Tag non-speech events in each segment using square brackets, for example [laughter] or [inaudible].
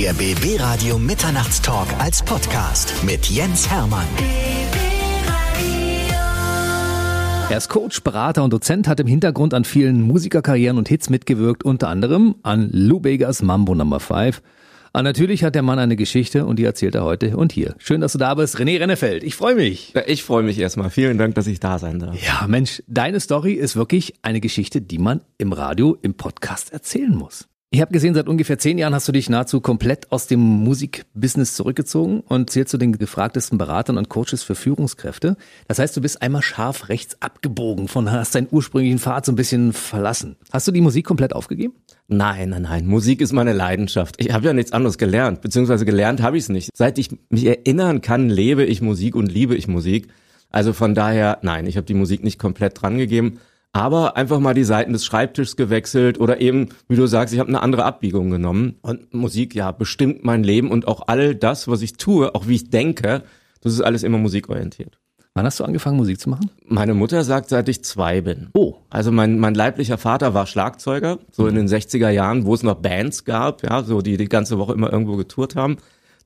Der BB Radio Mitternachtstalk als Podcast mit Jens Hermann. Er ist Coach, Berater und Dozent, hat im Hintergrund an vielen Musikerkarrieren und Hits mitgewirkt, unter anderem an Lou Begas Mambo Number 5. Aber natürlich hat der Mann eine Geschichte und die erzählt er heute und hier. Schön, dass du da bist, René Rennefeld. Ich freue mich. Ja, Ich freue mich erstmal. Vielen Dank, dass ich da sein darf. Ja, Mensch, deine Story ist wirklich eine Geschichte, die man im Radio, im Podcast erzählen muss. Ich habe gesehen, seit ungefähr zehn Jahren hast du dich nahezu komplett aus dem Musikbusiness zurückgezogen und zählst zu den gefragtesten Beratern und Coaches für Führungskräfte. Das heißt, du bist einmal scharf rechts abgebogen von, hast deinen ursprünglichen Pfad so ein bisschen verlassen. Hast du die Musik komplett aufgegeben? Nein, nein, nein. Musik ist meine Leidenschaft. Ich habe ja nichts anderes gelernt, beziehungsweise gelernt habe ich es nicht. Seit ich mich erinnern kann, lebe ich Musik und liebe ich Musik. Also von daher, nein, ich habe die Musik nicht komplett drangegeben, aber einfach mal die Seiten des Schreibtischs gewechselt oder eben, wie du sagst, ich habe eine andere Abbiegung genommen. Und Musik, ja, bestimmt mein Leben und auch all das, was ich tue, auch wie ich denke, das ist alles immer musikorientiert. Wann hast du angefangen, Musik zu machen? Meine Mutter sagt, seit ich zwei bin. Oh. Also mein, mein leiblicher Vater war Schlagzeuger, so in den 60er Jahren, wo es noch Bands gab, ja, so die die ganze Woche immer irgendwo getourt haben.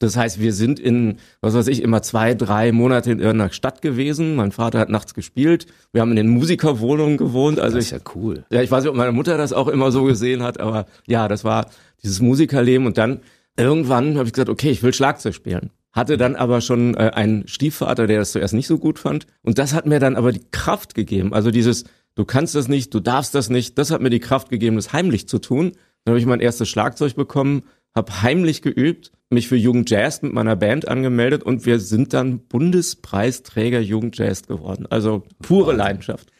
Das heißt, wir sind in, was weiß ich, immer zwei, drei Monate in irgendeiner Stadt gewesen. Mein Vater hat nachts gespielt. Wir haben in den Musikerwohnungen gewohnt. Also Das ich, ist ja cool. ja, ich weiß nicht, ob meine Mutter das auch immer so gesehen hat, aber ja, das war dieses Musikerleben. Und dann irgendwann habe ich gesagt, okay, ich will Schlagzeug spielen. Hatte dann aber schon äh, einen Stiefvater, der das zuerst nicht so gut fand. Und das hat mir dann aber die Kraft gegeben. Also dieses, du kannst das nicht, du darfst das nicht, das hat mir die Kraft gegeben, das heimlich zu tun. Dann habe ich mein erstes Schlagzeug bekommen, habe heimlich geübt, mich für Jugend Jazz mit meiner Band angemeldet und wir sind dann Bundespreisträger Jugend Jazz geworden. Also pure Leidenschaft.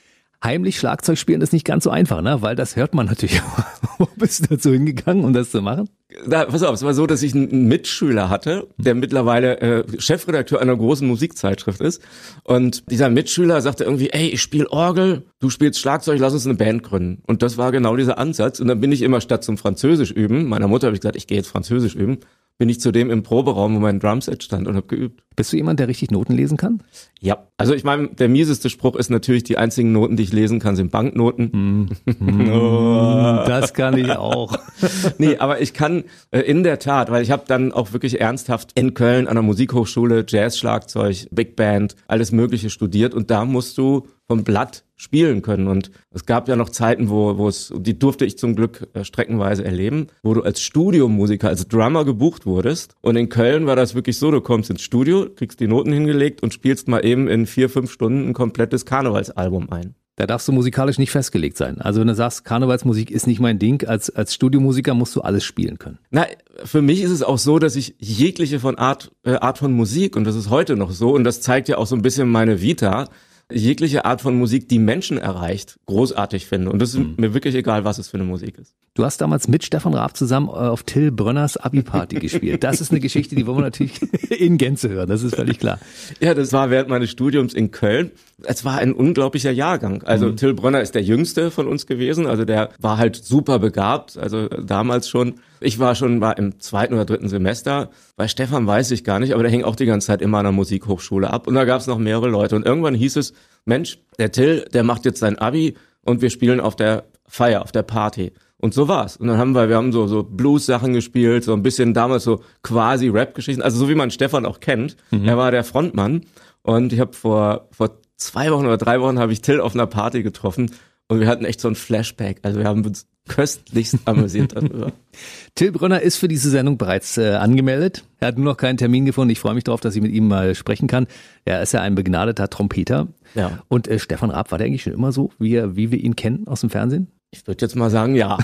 Heimlich Schlagzeug spielen ist nicht ganz so einfach, ne? Weil das hört man natürlich. [laughs] Wo bist du dazu hingegangen, um das zu machen? Da, pass auf, es war so, dass ich einen Mitschüler hatte, der mittlerweile äh, Chefredakteur einer großen Musikzeitschrift ist. Und dieser Mitschüler sagte irgendwie, ey, ich spiele Orgel, du spielst Schlagzeug, lass uns eine Band gründen. Und das war genau dieser Ansatz. Und dann bin ich immer statt zum Französisch üben, meiner Mutter habe ich gesagt, ich gehe jetzt Französisch üben, bin ich zu dem im Proberaum, wo mein Drumset stand und habe geübt. Bist du jemand, der richtig Noten lesen kann? Ja, also ich meine, der mieseste Spruch ist natürlich, die einzigen Noten, die ich lesen kann, sind Banknoten. [laughs] Das kann ich auch. [laughs] nee, aber ich kann äh, in der Tat, weil ich habe dann auch wirklich ernsthaft in Köln an der Musikhochschule Jazz, Schlagzeug, Big Band, alles Mögliche studiert und da musst du vom Blatt spielen können. Und es gab ja noch Zeiten, wo, wo es, die durfte ich zum Glück äh, streckenweise erleben, wo du als Studiomusiker, als Drummer gebucht wurdest. Und in Köln war das wirklich so, du kommst ins Studio, kriegst die Noten hingelegt und spielst mal eben in vier, fünf Stunden ein komplettes Karnevalsalbum ein. Da darfst du musikalisch nicht festgelegt sein. Also wenn du sagst, Karnevalsmusik ist nicht mein Ding, als, als Studiomusiker musst du alles spielen können. Na, für mich ist es auch so, dass ich jegliche von Art, äh, Art von Musik, und das ist heute noch so, und das zeigt ja auch so ein bisschen meine Vita, jegliche Art von Musik, die Menschen erreicht, großartig finde. Und das ist mir wirklich egal, was es für eine Musik ist. Du hast damals mit Stefan Raab zusammen äh, auf Till Brönners Abi-Party [laughs] gespielt. Das ist eine Geschichte, die wollen wir natürlich [laughs] in Gänze hören, das ist völlig klar. Ja, das war während meines Studiums in Köln. Es war ein unglaublicher Jahrgang. Also Till Brönner ist der jüngste von uns gewesen. Also der war halt super begabt. Also damals schon. Ich war schon war im zweiten oder dritten Semester. Bei Stefan weiß ich gar nicht, aber der hing auch die ganze Zeit immer an der Musikhochschule ab. Und da gab es noch mehrere Leute. Und irgendwann hieß es, Mensch, der Till, der macht jetzt sein Abi und wir spielen auf der Feier, auf der Party. Und so war's. Und dann haben wir, wir haben so, so Blues-Sachen gespielt, so ein bisschen damals so quasi Rap-Geschichten, also so wie man Stefan auch kennt. Er war der Frontmann. Und ich habe vor, vor zwei Wochen oder drei Wochen habe ich Till auf einer Party getroffen und wir hatten echt so ein Flashback. Also wir haben uns köstlichst amüsiert darüber. [laughs] Till Brönner ist für diese Sendung bereits äh, angemeldet. Er hat nur noch keinen Termin gefunden. Ich freue mich darauf, dass ich mit ihm mal sprechen kann. Er ist ja ein begnadeter Trompeter. Ja. Und äh, Stefan Raab, war der eigentlich schon immer so, wie, er, wie wir ihn kennen aus dem Fernsehen? Ich würde jetzt mal sagen, ja.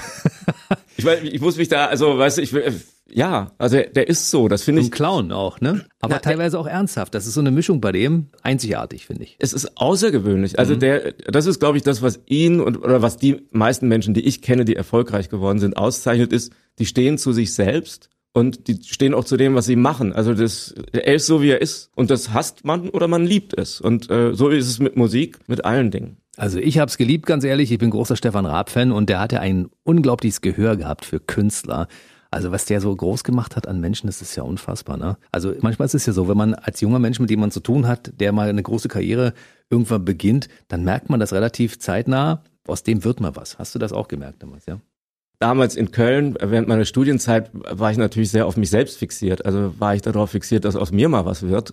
[laughs] ich, weiß, ich muss mich da, also weißt du, ich will, ja, also der, der ist so, das finde Ein ich. Clown auch, ne? Aber Na, teilweise auch ernsthaft. Das ist so eine Mischung bei dem. Einzigartig, finde ich. Es ist außergewöhnlich. Also der, das ist, glaube ich, das, was ihn und oder was die meisten Menschen, die ich kenne, die erfolgreich geworden sind, auszeichnet, ist, die stehen zu sich selbst und die stehen auch zu dem, was sie machen. Also das, er ist so, wie er ist und das hasst man oder man liebt es. Und äh, so ist es mit Musik, mit allen Dingen. Also ich habe es geliebt, ganz ehrlich. Ich bin großer Stefan Raab-Fan und der hatte ein unglaubliches Gehör gehabt für Künstler. Also was der so groß gemacht hat an Menschen, das ist ja unfassbar. Ne? Also manchmal ist es ja so, wenn man als junger Mensch, mit dem man zu tun hat, der mal eine große Karriere irgendwann beginnt, dann merkt man das relativ zeitnah. Aus dem wird mal was. Hast du das auch gemerkt damals, ja? damals in Köln, während meiner Studienzeit, war ich natürlich sehr auf mich selbst fixiert. Also war ich darauf fixiert, dass aus mir mal was wird.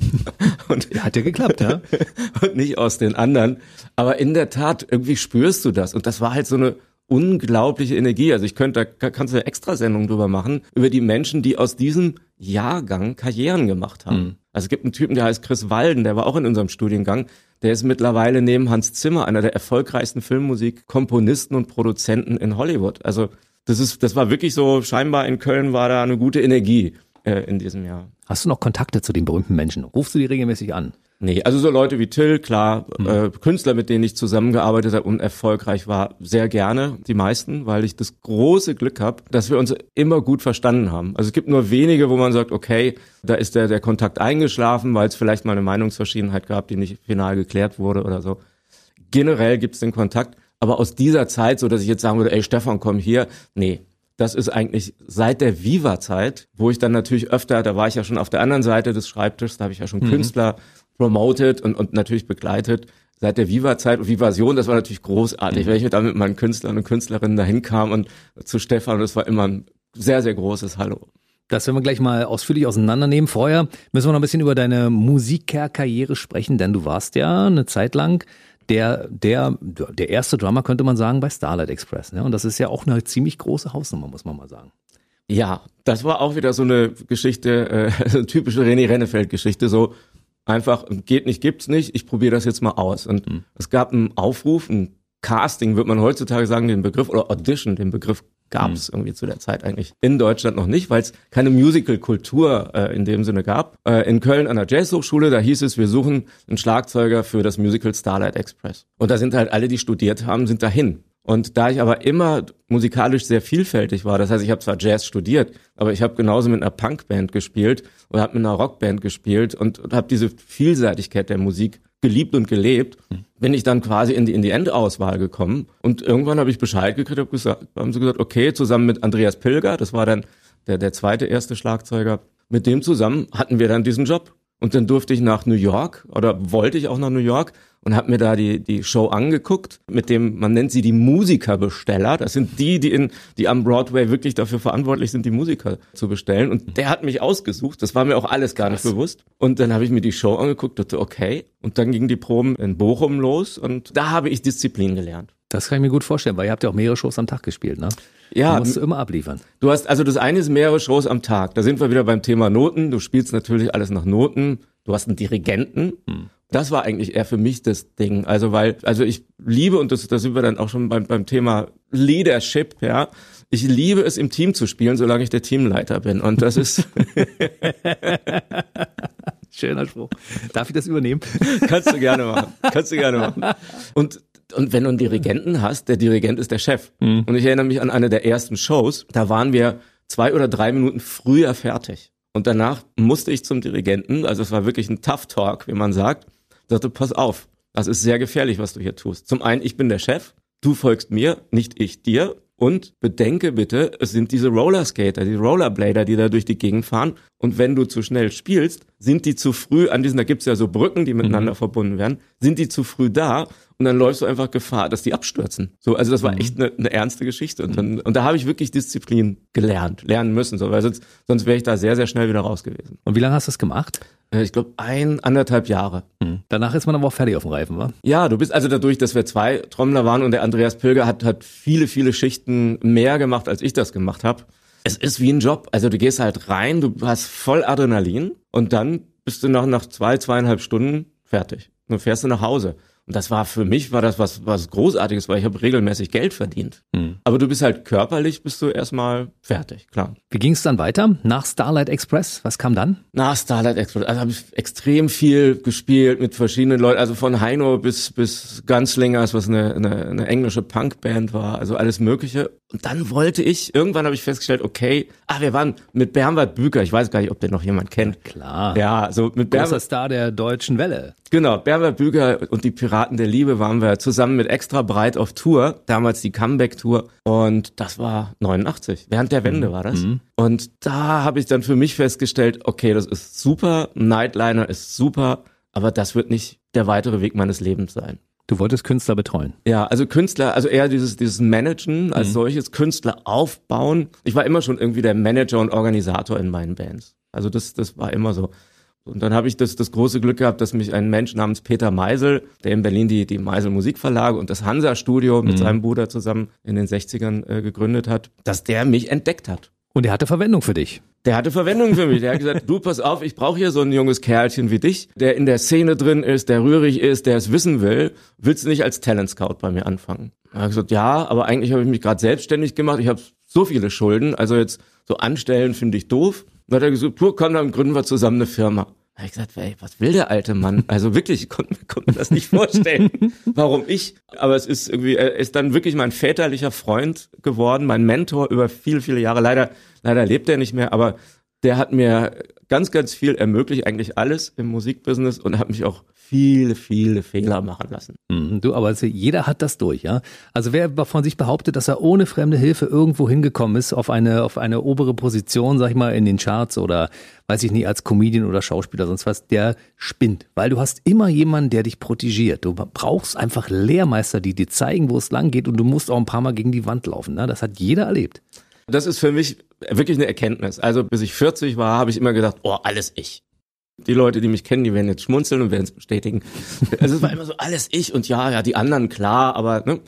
[laughs] und hat ja geklappt, ja? [laughs] und nicht aus den anderen. Aber in der Tat, irgendwie spürst du das. Und das war halt so eine unglaubliche Energie. Also ich könnte, da kannst du eine Extrasendung drüber machen, über die Menschen, die aus diesem Jahrgang Karrieren gemacht haben. Mhm. Also es gibt einen Typen, der heißt Chris Walden, der war auch in unserem Studiengang. Der ist mittlerweile neben Hans Zimmer einer der erfolgreichsten Filmmusikkomponisten und Produzenten in Hollywood. Also das ist, das war wirklich so, scheinbar in Köln war da eine gute Energie äh, in diesem Jahr. Hast du noch Kontakte zu den berühmten Menschen? Rufst du die regelmäßig an? Nee, also so Leute wie Till, klar, mhm. äh, Künstler, mit denen ich zusammengearbeitet habe und erfolgreich war, sehr gerne, die meisten, weil ich das große Glück habe, dass wir uns immer gut verstanden haben. Also es gibt nur wenige, wo man sagt, okay, da ist der, der Kontakt eingeschlafen, weil es vielleicht mal eine Meinungsverschiedenheit gab, die nicht final geklärt wurde oder so. Generell gibt es den Kontakt, aber aus dieser Zeit, so dass ich jetzt sagen würde, ey Stefan, komm hier, nee, das ist eigentlich seit der Viva-Zeit, wo ich dann natürlich öfter, da war ich ja schon auf der anderen Seite des Schreibtischs, da habe ich ja schon mhm. Künstler promoted und, und natürlich begleitet seit der Viva-Zeit und Vivasion, das war natürlich großartig, mhm. wenn ich da mit meinen Künstlern und Künstlerinnen dahin kam und zu Stefan, das war immer ein sehr, sehr großes Hallo. Das werden wir gleich mal ausführlich auseinandernehmen. Vorher müssen wir noch ein bisschen über deine Musikerkarriere sprechen, denn du warst ja eine Zeit lang der, der, der erste Drummer, könnte man sagen, bei Starlight Express. Ne? Und das ist ja auch eine ziemlich große Hausnummer, muss man mal sagen. Ja, das war auch wieder so eine Geschichte, äh, [laughs] eine typische René Rennefeld-Geschichte, so einfach geht nicht, gibt's nicht, ich probiere das jetzt mal aus. Und mhm. es gab einen Aufruf, ein Casting, wird man heutzutage sagen, den Begriff, oder Audition, den Begriff gab es mhm. irgendwie zu der Zeit eigentlich in Deutschland noch nicht, weil es keine Musical-Kultur äh, in dem Sinne gab. Äh, in Köln an der Jazzhochschule, da hieß es, wir suchen einen Schlagzeuger für das Musical Starlight Express. Und da sind halt alle, die studiert haben, sind dahin. Und da ich aber immer musikalisch sehr vielfältig war, das heißt, ich habe zwar Jazz studiert, aber ich habe genauso mit einer Punkband gespielt oder habe mit einer Rockband gespielt und, und habe diese Vielseitigkeit der Musik geliebt und gelebt, bin ich dann quasi in die, in die Endauswahl gekommen. Und irgendwann habe ich Bescheid gekriegt, hab gesagt, haben sie gesagt, okay, zusammen mit Andreas Pilger, das war dann der, der zweite erste Schlagzeuger, mit dem zusammen hatten wir dann diesen Job. Und dann durfte ich nach New York oder wollte ich auch nach New York und habe mir da die, die Show angeguckt, mit dem, man nennt sie die Musikerbesteller. Das sind die, die, in, die am Broadway wirklich dafür verantwortlich sind, die Musiker zu bestellen. Und der hat mich ausgesucht. Das war mir auch alles gar nicht Was? bewusst. Und dann habe ich mir die Show angeguckt, dachte, okay. Und dann gingen die Proben in Bochum los und da habe ich Disziplin gelernt. Das kann ich mir gut vorstellen, weil ihr habt ja auch mehrere Shows am Tag gespielt, ne? Ja. Du musst du immer abliefern. Du hast, also das eine ist mehrere Shows am Tag. Da sind wir wieder beim Thema Noten. Du spielst natürlich alles nach Noten. Du hast einen Dirigenten. Hm. Das war eigentlich eher für mich das Ding. Also weil, also ich liebe, und das, da sind wir dann auch schon beim, beim Thema Leadership, ja. Ich liebe es, im Team zu spielen, solange ich der Teamleiter bin. Und das ist. [laughs] Schöner Spruch. Darf ich das übernehmen? [laughs] Kannst du gerne machen. Kannst du gerne machen. Und und wenn du einen Dirigenten hast, der Dirigent ist der Chef. Mhm. Und ich erinnere mich an eine der ersten Shows, da waren wir zwei oder drei Minuten früher fertig. Und danach musste ich zum Dirigenten, also es war wirklich ein Tough Talk, wie man sagt sagte, pass auf, das ist sehr gefährlich, was du hier tust. Zum einen, ich bin der Chef, du folgst mir, nicht ich dir. Und bedenke bitte, es sind diese Rollerskater, die Rollerblader, die da durch die Gegend fahren. Und wenn du zu schnell spielst, sind die zu früh an diesen, da gibt's ja so Brücken, die miteinander mhm. verbunden werden, sind die zu früh da und dann läufst du einfach Gefahr, dass die abstürzen. So, also das war mhm. echt eine, eine ernste Geschichte. Und, dann, und da habe ich wirklich Disziplin gelernt, lernen müssen, so, weil sonst, sonst wäre ich da sehr, sehr schnell wieder raus gewesen. Und wie lange hast du das gemacht? Äh, ich glaube, ein, anderthalb Jahre. Mhm. Danach ist man aber auch fertig auf dem Reifen, wa? Ja, du bist also dadurch, dass wir zwei Trommler waren und der Andreas Pilger hat, hat viele, viele Schichten mehr gemacht, als ich das gemacht habe. Es ist wie ein Job. Also du gehst halt rein, du hast voll Adrenalin und dann bist du nach, nach zwei, zweieinhalb Stunden fertig. Dann fährst du nach Hause. Und das war für mich war das was was großartiges, weil ich habe regelmäßig Geld verdient. Mhm. Aber du bist halt körperlich bist du erstmal fertig, klar. Wie ging es dann weiter nach Starlight Express? Was kam dann? Nach Starlight Express, also habe ich extrem viel gespielt mit verschiedenen Leuten, also von Heino bis bis Gunslingers, was eine, eine, eine englische Punkband war, also alles mögliche. Und dann wollte ich, irgendwann habe ich festgestellt, okay, ah, wir waren mit Bernhard Büker, ich weiß gar nicht, ob den noch jemand kennt. Ja, klar. Ja, so mit Bernhard. Großer Star der deutschen Welle. Genau, Bernhard Büger und die Piraten der Liebe waren wir zusammen mit Extra Breit auf Tour, damals die Comeback-Tour und das war 89, während der Wende mhm. war das. Mhm. Und da habe ich dann für mich festgestellt, okay, das ist super, Nightliner ist super, aber das wird nicht der weitere Weg meines Lebens sein. Du wolltest Künstler betreuen. Ja, also Künstler, also eher dieses, dieses Managen als mhm. solches, Künstler aufbauen. Ich war immer schon irgendwie der Manager und Organisator in meinen Bands. Also das, das war immer so. Und dann habe ich das, das große Glück gehabt, dass mich ein Mensch namens Peter Meisel, der in Berlin die, die Meisel Musikverlage und das Hansa-Studio mit mhm. seinem Bruder zusammen in den 60ern äh, gegründet hat, dass der mich entdeckt hat. Und er hatte Verwendung für dich. Der hatte Verwendung für mich. Der hat gesagt, du pass auf, ich brauche hier so ein junges Kerlchen wie dich, der in der Szene drin ist, der rührig ist, der es wissen will. Willst du nicht als Talent Scout bei mir anfangen? Er hat gesagt, ja, aber eigentlich habe ich mich gerade selbstständig gemacht. Ich habe so viele Schulden, also jetzt so anstellen finde ich doof. Dann hat er gesagt, du komm, dann gründen wir zusammen eine Firma. Da habe ich gesagt, ey, was will der alte Mann? Also wirklich, ich konnte, konnte mir das nicht vorstellen, [laughs] warum ich. Aber es ist irgendwie, er ist dann wirklich mein väterlicher Freund geworden, mein Mentor über viele, viele Jahre. Leider, leider lebt er nicht mehr, aber der hat mir ganz, ganz viel ermöglicht, eigentlich alles im Musikbusiness und hat mich auch viele, viele Fehler machen lassen. Mhm, du, aber also jeder hat das durch, ja. Also wer von sich behauptet, dass er ohne fremde Hilfe irgendwo hingekommen ist, auf eine, auf eine obere Position, sag ich mal, in den Charts oder weiß ich nicht, als Comedian oder Schauspieler, sonst was, der spinnt. Weil du hast immer jemanden, der dich protegiert. Du brauchst einfach Lehrmeister, die dir zeigen, wo es lang geht und du musst auch ein paar Mal gegen die Wand laufen. Ne? Das hat jeder erlebt. Das ist für mich wirklich eine Erkenntnis. Also bis ich 40 war, habe ich immer gedacht, oh, alles ich. Die Leute, die mich kennen, die werden jetzt schmunzeln und werden es bestätigen. [laughs] Also es war immer so alles ich und ja, ja, die anderen klar, aber ne?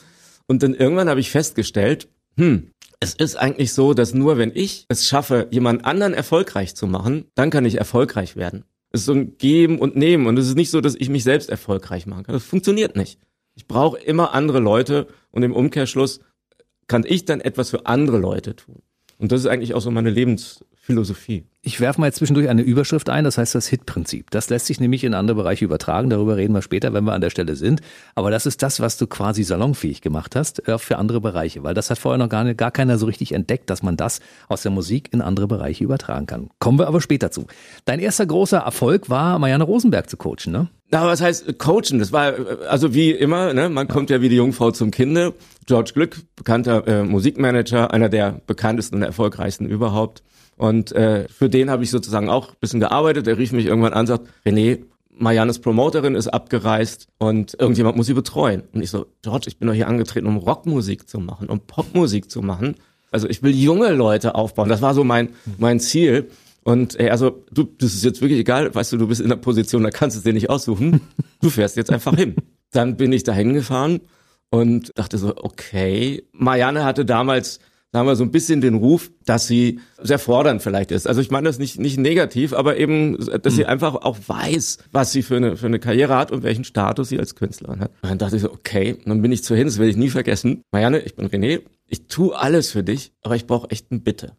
Und dann irgendwann habe ich festgestellt, hm, es ist eigentlich so, dass nur wenn ich es schaffe, jemand anderen erfolgreich zu machen, dann kann ich erfolgreich werden. Es ist so ein Geben und Nehmen und es ist nicht so, dass ich mich selbst erfolgreich machen kann. Das funktioniert nicht. Ich brauche immer andere Leute und im Umkehrschluss kann ich dann etwas für andere Leute tun. Und das ist eigentlich auch so meine Lebensphilosophie. Ich werfe mal jetzt zwischendurch eine Überschrift ein, das heißt das Hit-Prinzip. Das lässt sich nämlich in andere Bereiche übertragen, darüber reden wir später, wenn wir an der Stelle sind. Aber das ist das, was du quasi salonfähig gemacht hast äh, für andere Bereiche, weil das hat vorher noch gar, nicht, gar keiner so richtig entdeckt, dass man das aus der Musik in andere Bereiche übertragen kann. Kommen wir aber später zu. Dein erster großer Erfolg war, Marianne Rosenberg zu coachen, ne? Na, was heißt coachen? Das war also wie immer, ne? Man kommt ja wie die Jungfrau zum Kinde. George Glück, bekannter äh, Musikmanager, einer der bekanntesten und erfolgreichsten überhaupt. Und äh, für den habe ich sozusagen auch ein bisschen gearbeitet. Er rief mich irgendwann an und sagt, René, Mariannes Promoterin ist abgereist und irgendjemand muss sie betreuen. Und ich so, George, ich bin doch hier angetreten, um Rockmusik zu machen, um Popmusik zu machen. Also ich will junge Leute aufbauen. Das war so mein, mein Ziel. Und ey, also du, das ist jetzt wirklich egal, weißt du, du bist in der Position, da kannst du es dir nicht aussuchen. Du fährst jetzt einfach hin. Dann bin ich da hingefahren und dachte so, okay. Marianne hatte damals sagen wir so ein bisschen den Ruf, dass sie sehr fordernd vielleicht ist. Also ich meine das nicht nicht negativ, aber eben, dass sie hm. einfach auch weiß, was sie für eine für eine Karriere hat und welchen Status sie als Künstlerin hat. Und dann dachte ich so, okay, dann bin ich zu hin, das werde ich nie vergessen. Marianne, ich bin René, ich tue alles für dich, aber ich brauche echt ein Bitte.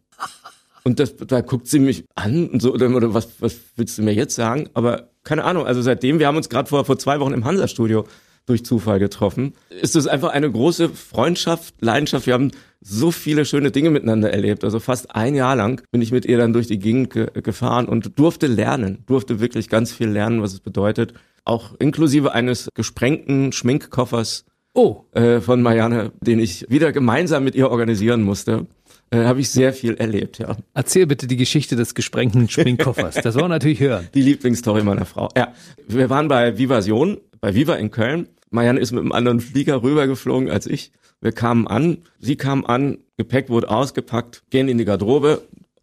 Und das, da guckt sie mich an und so, oder was, was willst du mir jetzt sagen? Aber keine Ahnung, also seitdem, wir haben uns gerade vor, vor zwei Wochen im Hansa-Studio durch Zufall getroffen, ist es einfach eine große Freundschaft, Leidenschaft. Wir haben so viele schöne Dinge miteinander erlebt. Also fast ein Jahr lang bin ich mit ihr dann durch die Gegend ge gefahren und durfte lernen, durfte wirklich ganz viel lernen, was es bedeutet. Auch inklusive eines gesprengten Schminkkoffers oh. äh, von Marianne, den ich wieder gemeinsam mit ihr organisieren musste äh, habe ich sehr viel erlebt, ja. Erzähl bitte die Geschichte des gesprengten Schminkkoffers. Das wollen wir natürlich hören. Die Lieblingsstory meiner Frau. Ja, wir waren bei Vivasion, bei Viva in Köln. Marianne ist mit einem anderen Flieger rübergeflogen als ich. Wir kamen an, sie kam an, Gepäck wurde ausgepackt, gehen in die Garderobe,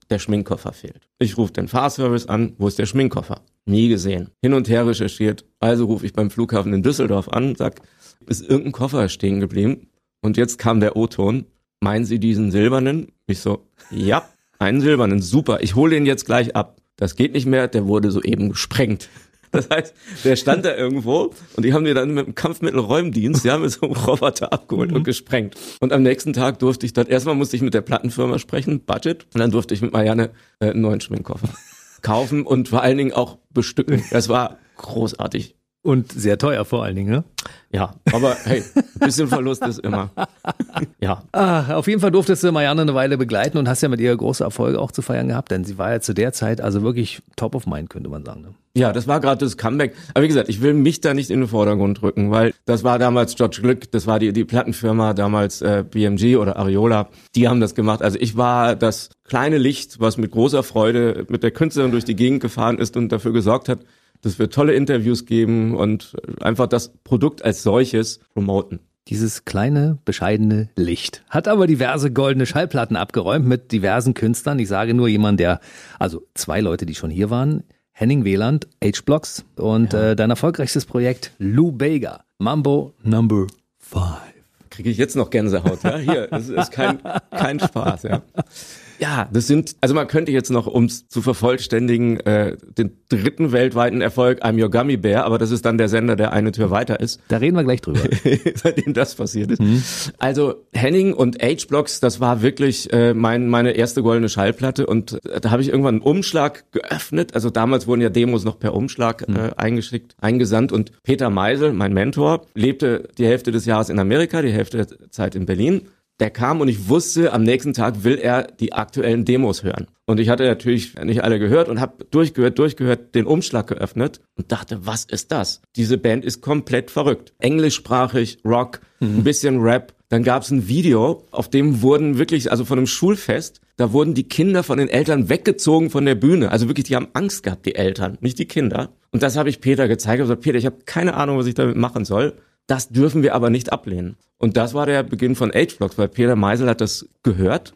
der Schminkkoffer fehlt. Ich rufe den Fahrservice an, wo ist der Schminkkoffer? Nie gesehen. Hin und her recherchiert. Also rufe ich beim Flughafen in Düsseldorf an, sag, ist irgendein Koffer stehen geblieben? Und jetzt kam der O-Ton, meinen Sie diesen silbernen? Ich so, ja, einen silbernen, super, ich hole den jetzt gleich ab. Das geht nicht mehr, der wurde soeben gesprengt. [laughs] Das heißt, der stand da irgendwo und die haben den dann mit dem Kampfmittelräumdienst, die haben mit so einem Roboter abgeholt mhm. und gesprengt. Und am nächsten Tag durfte ich dann, erstmal musste ich mit der Plattenfirma sprechen, Budget, und dann durfte ich mit Marianne äh, einen neuen Schminkkoffer [laughs] kaufen und vor allen Dingen auch bestücken. Das war großartig. Und sehr teuer vor allen Dingen, ne? Ja, aber hey, ein bisschen Verlust ist immer. [laughs] ja. Ah, auf jeden Fall durftest du Marianne eine Weile begleiten und hast ja mit ihr große Erfolge auch zu feiern gehabt, denn sie war ja zu der Zeit also wirklich top of mind, könnte man sagen. Ne? Ja, das war gerade das Comeback. Aber wie gesagt, ich will mich da nicht in den Vordergrund drücken, weil das war damals George Glück, das war die, die Plattenfirma, damals äh, BMG oder Ariola, die haben das gemacht. Also ich war das kleine Licht, was mit großer Freude mit der Künstlerin durch die Gegend gefahren ist und dafür gesorgt hat, dass wir tolle Interviews geben und einfach das Produkt als solches promoten. Dieses kleine, bescheidene Licht hat aber diverse goldene Schallplatten abgeräumt mit diversen Künstlern. Ich sage nur jemand, der, also zwei Leute, die schon hier waren. Henning Wieland, H-Blocks und ja. äh, dein erfolgreichstes Projekt Lou Bega, Mambo Number Five. Kriege ich jetzt noch Gänsehaut, ja? Hier, das ist kein, kein Spaß, ja. Ja, das sind, also man könnte jetzt noch, um es zu vervollständigen, äh, den dritten weltweiten Erfolg I'm Your Gummy Bear, aber das ist dann der Sender, der eine Tür weiter ist. Da reden wir gleich drüber. [laughs] Seitdem das passiert ist. Mhm. Also Henning und H-Blocks, das war wirklich äh, mein, meine erste goldene Schallplatte und äh, da habe ich irgendwann einen Umschlag geöffnet. Also damals wurden ja Demos noch per Umschlag äh, mhm. eingeschickt, eingesandt und Peter Meisel, mein Mentor, lebte die Hälfte des Jahres in Amerika, die Hälfte der Zeit in Berlin der kam und ich wusste, am nächsten Tag will er die aktuellen Demos hören. Und ich hatte natürlich nicht alle gehört und habe durchgehört, durchgehört, den Umschlag geöffnet und dachte, was ist das? Diese Band ist komplett verrückt. Englischsprachig, Rock, mhm. ein bisschen Rap. Dann gab es ein Video, auf dem wurden wirklich, also von einem Schulfest, da wurden die Kinder von den Eltern weggezogen von der Bühne. Also wirklich, die haben Angst gehabt, die Eltern, nicht die Kinder. Und das habe ich Peter gezeigt. Ich habe gesagt, Peter, ich habe keine Ahnung, was ich damit machen soll. Das dürfen wir aber nicht ablehnen. Und das war der Beginn von H-Vlogs, weil Peter Meisel hat das gehört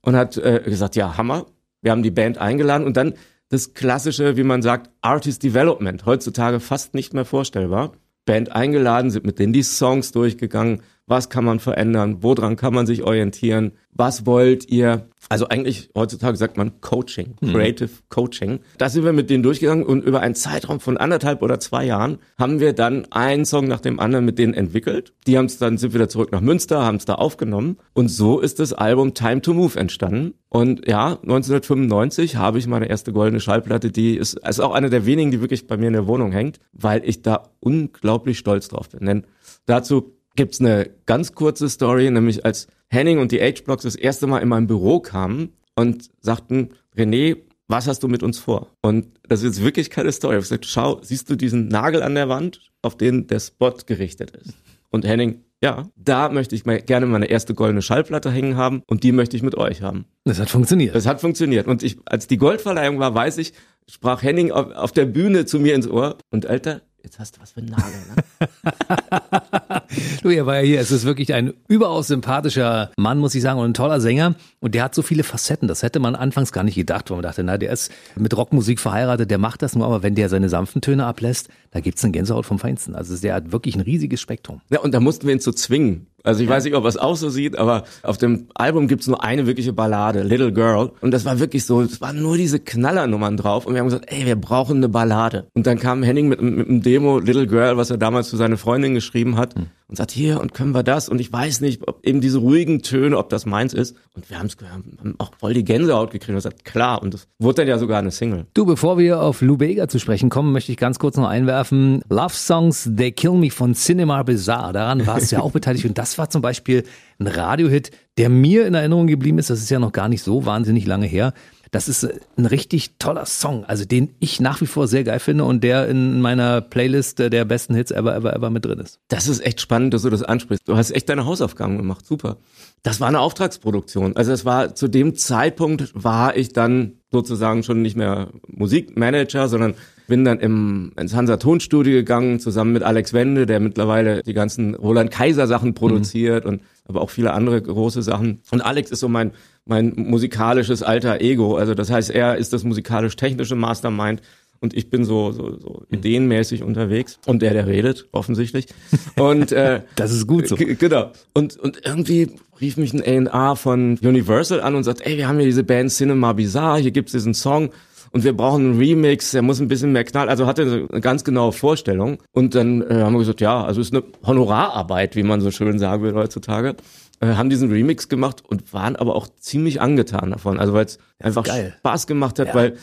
und hat äh, gesagt, ja, Hammer. Wir haben die Band eingeladen und dann das klassische, wie man sagt, Artist Development. Heutzutage fast nicht mehr vorstellbar. Band eingeladen, sind mit denen die Songs durchgegangen. Was kann man verändern? Woran kann man sich orientieren? Was wollt ihr? Also eigentlich heutzutage sagt man Coaching, hm. Creative mhm. Coaching. Da sind wir mit denen durchgegangen und über einen Zeitraum von anderthalb oder zwei Jahren haben wir dann einen Song nach dem anderen mit denen entwickelt. Die haben es dann sind wieder zurück nach Münster, haben es da aufgenommen und so ist das Album Time to Move entstanden. Und ja, 1995 habe ich meine erste goldene Schallplatte, die ist, ist auch eine der wenigen, die wirklich bei mir in der Wohnung hängt, weil ich da unglaublich stolz drauf bin. Denn dazu gibt's eine ganz kurze Story, nämlich als Henning und die H-Blocks das erste Mal in mein Büro kamen und sagten, René, was hast du mit uns vor? Und das ist wirklich keine Story. Ich habe gesagt, schau, siehst du diesen Nagel an der Wand, auf den der Spot gerichtet ist? Und Henning, ja, da möchte ich mal gerne meine erste goldene Schallplatte hängen haben und die möchte ich mit euch haben. Das hat funktioniert. Das hat funktioniert. Und ich, als die Goldverleihung war, weiß ich, sprach Henning auf, auf der Bühne zu mir ins Ohr und Alter, Jetzt hast du was für einen Nagel, ne? [laughs] du, er war ja hier. Es ist wirklich ein überaus sympathischer Mann, muss ich sagen, und ein toller Sänger. Und der hat so viele Facetten. Das hätte man anfangs gar nicht gedacht, wo man dachte, na, der ist mit Rockmusik verheiratet, der macht das nur, aber wenn der seine sanften Töne ablässt, da gibt's eine Gänsehaut vom Feinsten. Also der hat wirklich ein riesiges Spektrum. Ja, und da mussten wir ihn zu zwingen. Also ich weiß nicht, ob er es auch so sieht, aber auf dem Album gibt's nur eine wirkliche Ballade, Little Girl. Und das war wirklich so, es waren nur diese Knallernummern drauf. Und wir haben gesagt, ey, wir brauchen eine Ballade. Und dann kam Henning mit, mit einem Demo, Little Girl, was er damals für seine Freundin geschrieben hat. Hm. Und sagt, hier, und können wir das? Und ich weiß nicht, ob eben diese ruhigen Töne, ob das meins ist. Und wir haben's haben auch voll die Gänsehaut gekriegt. Und gesagt, klar. Und das wurde dann ja sogar eine Single. Du, bevor wir auf Lou Bega zu sprechen kommen, möchte ich ganz kurz noch einwerfen. Love Songs They Kill Me von Cinema Bizarre. Daran warst du ja auch beteiligt. Und das war zum Beispiel ein Radiohit, der mir in Erinnerung geblieben ist. Das ist ja noch gar nicht so wahnsinnig lange her. Das ist ein richtig toller Song, also den ich nach wie vor sehr geil finde und der in meiner Playlist der besten Hits ever, ever, ever mit drin ist. Das ist echt spannend, dass du das ansprichst. Du hast echt deine Hausaufgaben gemacht. Super. Das war eine Auftragsproduktion. Also es war zu dem Zeitpunkt war ich dann sozusagen schon nicht mehr Musikmanager, sondern bin dann im, ins Hansa Tonstudio gegangen, zusammen mit Alex Wende, der mittlerweile die ganzen Roland Kaiser Sachen produziert mhm. und aber auch viele andere große Sachen. Und Alex ist so mein, mein musikalisches alter Ego. Also das heißt, er ist das musikalisch-technische Mastermind und ich bin so, so, so mhm. ideenmäßig unterwegs und der, der redet, offensichtlich. [laughs] Und äh, das ist gut so. Genau. Und und irgendwie rief mich ein A&R von Universal an und sagt, ey, wir haben hier diese Band Cinema Bizarre, hier gibt's diesen Song und wir brauchen einen Remix, der muss ein bisschen mehr knallen. Also hatte eine ganz genaue Vorstellung. Und dann äh, haben wir gesagt, ja, also ist eine Honorararbeit, wie man so schön sagen will heutzutage. Äh, haben diesen Remix gemacht und waren aber auch ziemlich angetan davon. Also weil es einfach Geil. Spaß gemacht hat, ja. weil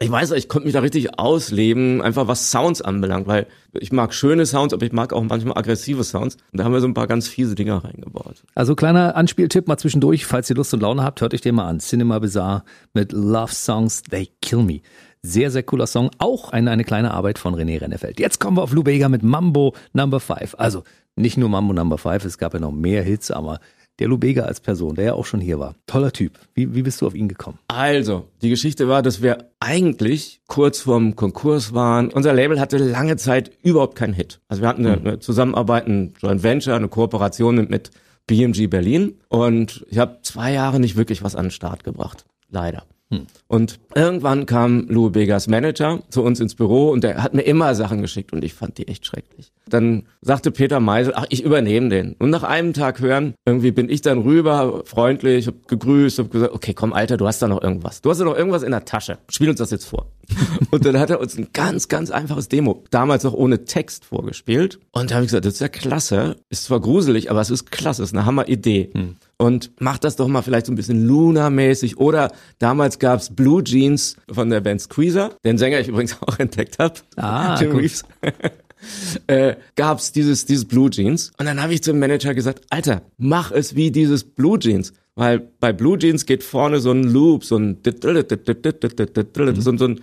ich weiß, ich konnte mich da richtig ausleben, einfach was Sounds anbelangt, weil ich mag schöne Sounds, aber ich mag auch manchmal aggressive Sounds. Und da haben wir so ein paar ganz fiese Dinger reingebaut. Also kleiner Anspieltipp mal zwischendurch, falls ihr Lust und Laune habt, hört euch den mal an. Cinema Bizarre mit Love Songs They Kill Me. Sehr, sehr cooler Song. Auch eine, eine kleine Arbeit von René Rennefeld. Jetzt kommen wir auf Lou Bega mit Mambo Number 5. Also nicht nur Mambo Number 5, es gab ja noch mehr Hits, aber Der Lubega als Person, der ja auch schon hier war. Toller Typ. Wie, wie bist du auf ihn gekommen? Also, die Geschichte war, dass wir eigentlich kurz vorm Konkurs waren. Unser Label hatte lange Zeit überhaupt keinen Hit. Also wir hatten eine, eine Zusammenarbeit, ein Joint Venture, eine Kooperation mit, mit BMG Berlin und ich habe zwei Jahre nicht wirklich was an den Start gebracht. Leider. Hm. Und irgendwann kam Lou Begas Manager zu uns ins Büro und der hat mir immer Sachen geschickt und ich fand die echt schrecklich. Dann sagte Peter Meisel, ach, ich übernehme den. Und nach einem Tag hören, irgendwie bin ich dann rüber, freundlich, hab gegrüßt, hab gesagt, okay, komm, Alter, du hast da noch irgendwas. Du hast da noch irgendwas in der Tasche. Spiel uns das jetzt vor. [laughs] und dann hat er uns ein ganz, ganz einfaches Demo, damals noch ohne Text vorgespielt. Und da habe ich gesagt, das ist ja klasse. Ist zwar gruselig, aber es ist klasse, ist eine Hammer-Idee. Hm. Und mach das doch mal vielleicht so ein bisschen Luna-mäßig. Oder damals gab's Blue Jeans von der Band Squeezer, den Sänger ich übrigens [laughs] auch entdeckt habe. Ah, Tim Reeves. [laughs] äh, gab's dieses, dieses Blue Jeans. Und dann habe ich zum Manager gesagt, Alter, mach es wie dieses Blue Jeans. Weil bei Blue Jeans geht vorne so ein Loop, so ein, so ein, so ein,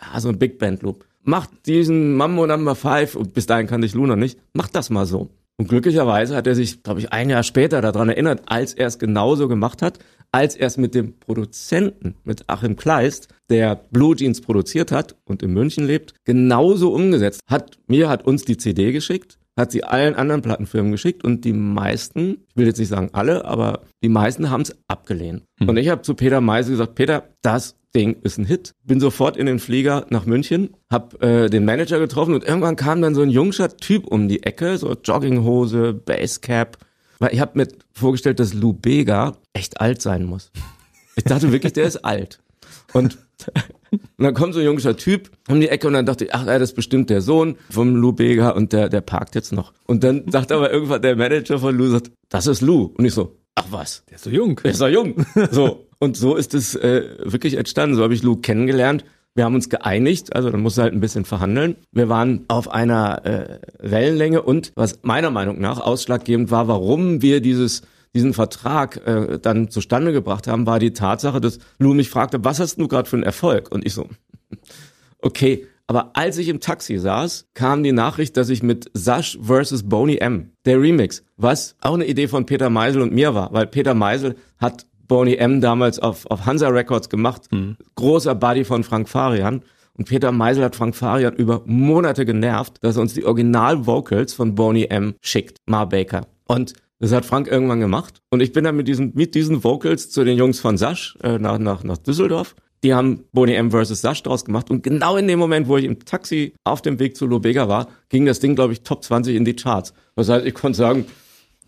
ja, so ein Big Band Loop. Mach diesen Mambo Number 5, und bis dahin kannte ich Luna nicht, mach das mal so. Und glücklicherweise hat er sich, glaube ich, ein Jahr später daran erinnert, als er es genauso gemacht hat, als er es mit dem Produzenten, mit Achim Kleist, der Blue Jeans produziert hat und in München lebt, genauso umgesetzt. Hat mir, hat uns die CD geschickt, hat sie allen anderen Plattenfirmen geschickt und die meisten, ich will jetzt nicht sagen alle, aber die meisten haben es abgelehnt. Hm. Und ich habe zu Peter Meise gesagt, Peter, das Ding ist ein Hit. Bin sofort in den Flieger nach München, hab äh, den Manager getroffen und irgendwann kam dann so ein jungscher Typ um die Ecke, so Jogginghose, Basecap, weil ich habe mir vorgestellt, dass Lou Bega echt alt sein muss. Ich dachte wirklich, der ist alt. Und, [laughs] und dann kommt so ein jüngster Typ um die Ecke und dann dachte ich, ach, das ist bestimmt der Sohn vom Lou Bega und der, der parkt jetzt noch. Und dann sagt aber irgendwann der Manager von Lou, sagt, das ist Lou. Und ich so, ach was? Der ist so jung. Der ist so jung. So. Und so ist es äh, wirklich entstanden. So habe ich Lou kennengelernt. Wir haben uns geeinigt, also dann muss halt ein bisschen verhandeln. Wir waren auf einer äh, Wellenlänge und was meiner Meinung nach ausschlaggebend war, warum wir dieses diesen Vertrag äh, dann zustande gebracht haben, war die Tatsache, dass Lou mich fragte, was hast du gerade für einen Erfolg? Und ich so, [laughs] okay. Aber als ich im Taxi saß, kam die Nachricht, dass ich mit Sash vs. Boney M, der Remix, was auch eine Idee von Peter Meisel und mir war, weil Peter Meisel hat Boney M damals auf, auf Hansa Records gemacht. Mhm. Großer Buddy von Frank Farian. Und Peter Meisel hat Frank Farian über Monate genervt, dass er uns die Original-Vocals von Boney M schickt, Mar Baker. Und das hat Frank irgendwann gemacht. Und ich bin dann mit diesen, mit diesen Vocals zu den Jungs von Sasch äh, nach, nach, nach Düsseldorf. Die haben Boney M versus Sasch draus gemacht. Und genau in dem Moment, wo ich im Taxi auf dem Weg zu Lobega war, ging das Ding, glaube ich, Top 20 in die Charts. Das heißt, ich konnte sagen,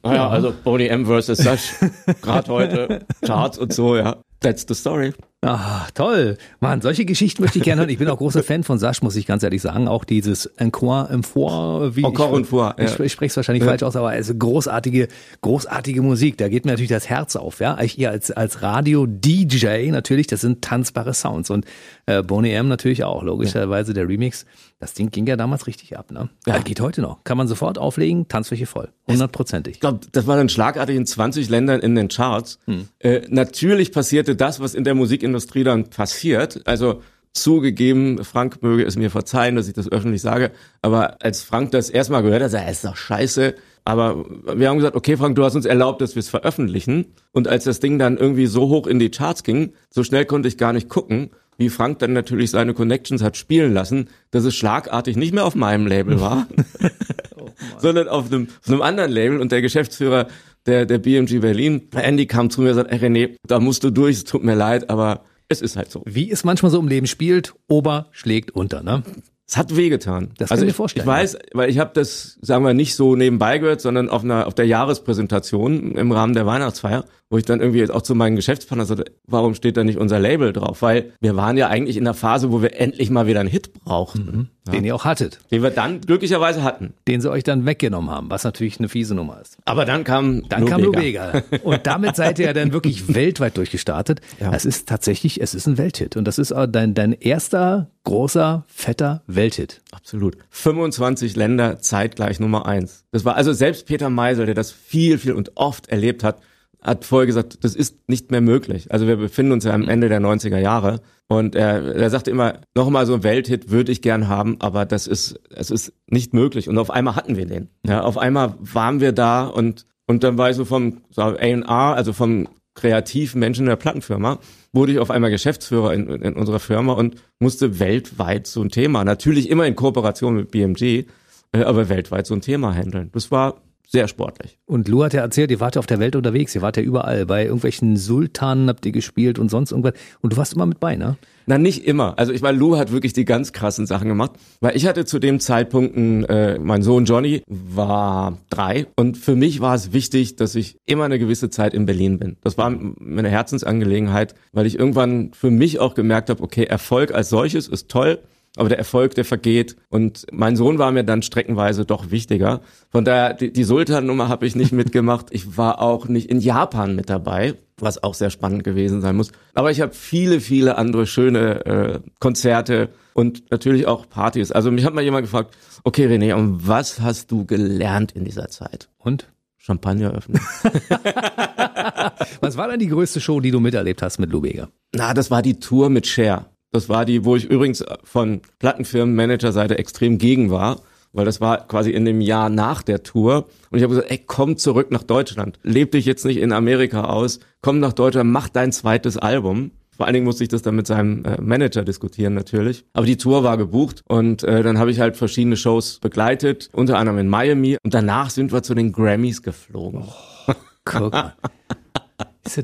naja, ja. also Boney M versus Sash, [laughs] gerade heute, Charts und so, ja. That's the story. Ah, toll. Mann, solche Geschichten möchte ich gerne hören. Ich bin auch großer Fan von Sash, muss ich ganz ehrlich sagen. Auch dieses Encore im Four, wie Encore im Four. Ja. Ich, ich spreche es wahrscheinlich ja. falsch aus, aber also großartige, großartige Musik. Da geht mir natürlich das Herz auf, ja. Ich ihr als, als Radio-DJ natürlich, das sind tanzbare Sounds. Und äh, Boney M natürlich auch, logischerweise der Remix. Das Ding ging ja damals richtig ab, ne? Ja. Geht heute noch. Kann man sofort auflegen, Tanzfläche voll. Hundertprozentig. Ich glaube, das war dann schlagartig in 20 Ländern in den Charts. Hm. Äh, natürlich passierte das, was in der Musikindustrie dann passiert. Also zugegeben, Frank möge es mir verzeihen, dass ich das öffentlich sage, aber als Frank das erstmal gehört hat, er ist doch scheiße. Aber wir haben gesagt, okay, Frank, du hast uns erlaubt, dass wir es veröffentlichen. Und als das Ding dann irgendwie so hoch in die Charts ging, so schnell konnte ich gar nicht gucken wie Frank dann natürlich seine Connections hat spielen lassen, dass es schlagartig nicht mehr auf meinem Label war, [laughs] oh sondern auf einem, auf einem anderen Label und der Geschäftsführer der, der BMG Berlin, Andy kam zu mir und sagte, ey René, da musst du durch, es tut mir leid, aber es ist halt so. Wie es manchmal so im Leben spielt, Ober schlägt unter, ne? Es hat wehgetan. Das kann also ich mir vorstellen. Ich weiß, weil ich habe das, sagen wir, nicht so nebenbei gehört, sondern auf einer auf der Jahrespräsentation im Rahmen der Weihnachtsfeier wo ich dann irgendwie jetzt auch zu meinen Geschäftspartnern sagte, warum steht da nicht unser Label drauf? Weil wir waren ja eigentlich in der Phase, wo wir endlich mal wieder einen Hit brauchten. Mhm. Ja. Den ihr auch hattet. Den wir dann glücklicherweise hatten. Den sie euch dann weggenommen haben, was natürlich eine fiese Nummer ist. Aber dann kam Dann Lubega. kam Lubega. Und damit seid ihr ja dann wirklich [laughs] weltweit durchgestartet. Ja. Das ist tatsächlich, es ist ein Welthit. Und das ist dein, dein erster großer, fetter Welthit. Absolut. 25 Länder zeitgleich Nummer eins. Das war also selbst Peter Meisel, der das viel, viel und oft erlebt hat, hat vorher gesagt, das ist nicht mehr möglich. Also wir befinden uns ja am Ende der 90er Jahre und er, er sagte immer, nochmal so ein Welthit würde ich gern haben, aber das ist, es ist nicht möglich. Und auf einmal hatten wir den. Ja, auf einmal waren wir da und Und dann war ich so vom so A&R, also vom kreativen Menschen in der Plattenfirma, wurde ich auf einmal Geschäftsführer in, in unserer Firma und musste weltweit so ein Thema, natürlich immer in Kooperation mit BMG, äh, aber weltweit so ein Thema handeln. Das war sehr sportlich. Und Lou hat ja erzählt, ihr wart ja auf der Welt unterwegs, ihr wart ja überall. Bei irgendwelchen Sultanen habt ihr gespielt und sonst irgendwas. Und du warst immer mit bei, ne? Na, nicht immer. Also ich meine, Lou hat wirklich die ganz krassen Sachen gemacht. Weil ich hatte zu dem Zeitpunkt, äh, mein Sohn Johnny war drei. Und für mich war es wichtig, dass ich immer eine gewisse Zeit in Berlin bin. Das war meine Herzensangelegenheit, weil ich irgendwann für mich auch gemerkt habe, okay, Erfolg als solches ist toll. Aber der Erfolg, der vergeht. Und mein Sohn war mir dann streckenweise doch wichtiger. Von daher, die, die Sultan-Nummer habe ich nicht [laughs] mitgemacht. Ich war auch nicht in Japan mit dabei, was auch sehr spannend gewesen sein muss. Aber ich habe viele, viele andere schöne äh, Konzerte und natürlich auch Partys. Also mich hat mal jemand gefragt, okay René, und was hast du gelernt in dieser Zeit? Und? Champagner öffnen. [laughs] was war denn die größte Show, die du miterlebt hast mit Lou Bega? Na, das war die Tour mit Cher. Das war die, wo ich übrigens von Plattenfirmen-Manager-Seite extrem gegen war, weil das war quasi in dem Jahr nach der Tour. Und ich habe gesagt, ey, komm zurück nach Deutschland. Leb dich jetzt nicht in Amerika aus. Komm nach Deutschland, mach dein zweites Album. Vor allen Dingen musste ich das dann mit seinem äh, Manager diskutieren natürlich. Aber die Tour war gebucht und äh, dann habe ich halt verschiedene Shows begleitet, unter anderem in Miami. Und danach sind wir zu den Grammys geflogen. Oh, guck mal. [laughs]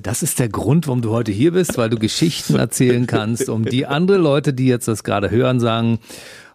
Das ist der Grund, warum du heute hier bist, weil du Geschichten erzählen kannst, um die andere Leute, die jetzt das gerade hören, sagen,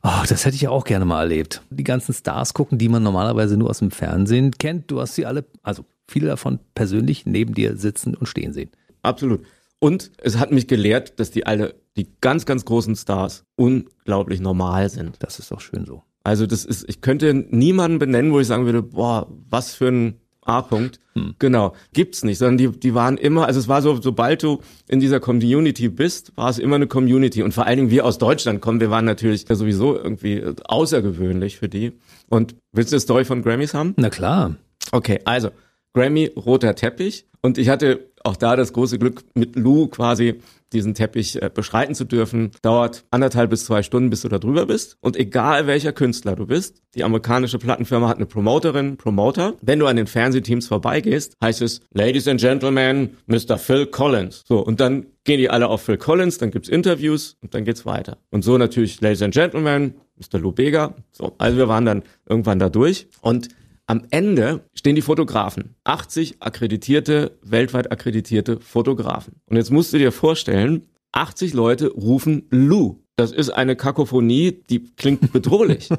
oh, das hätte ich ja auch gerne mal erlebt. Die ganzen Stars gucken, die man normalerweise nur aus dem Fernsehen kennt. Du hast sie alle, also viele davon persönlich neben dir sitzen und stehen sehen. Absolut. Und es hat mich gelehrt, dass die alle, die ganz, ganz großen Stars unglaublich normal sind. Das ist doch schön so. Also das ist, ich könnte niemanden benennen, wo ich sagen würde, boah, was für ein A-Punkt. Hm. Genau. Gibt's nicht, sondern die, die waren immer, also es war so, sobald du in dieser Community bist, war es immer eine Community. Und vor allen Dingen wir aus Deutschland kommen, wir waren natürlich sowieso irgendwie außergewöhnlich für die. Und willst du eine Story von Grammys haben? Na klar. Okay, also Grammy, roter Teppich. Und ich hatte auch da das große Glück, mit Lou quasi diesen Teppich äh, beschreiten zu dürfen. Dauert anderthalb bis zwei Stunden, bis du da drüber bist. Und egal welcher Künstler du bist, die amerikanische Plattenfirma hat eine Promoterin, Promoter. Wenn du an den Fernsehteams vorbeigehst, heißt es, Ladies and Gentlemen, Mr. Phil Collins. So, und dann gehen die alle auf Phil Collins, dann gibt's Interviews und dann geht's weiter. Und so natürlich, Ladies and Gentlemen, Mr. Lou Bega. So, also wir waren dann irgendwann da durch. Und am Ende stehen die Fotografen. 80 akkreditierte, weltweit akkreditierte Fotografen. Und jetzt musst du dir vorstellen, 80 Leute rufen Lou. Das ist eine Kakophonie, die klingt [laughs] bedrohlich.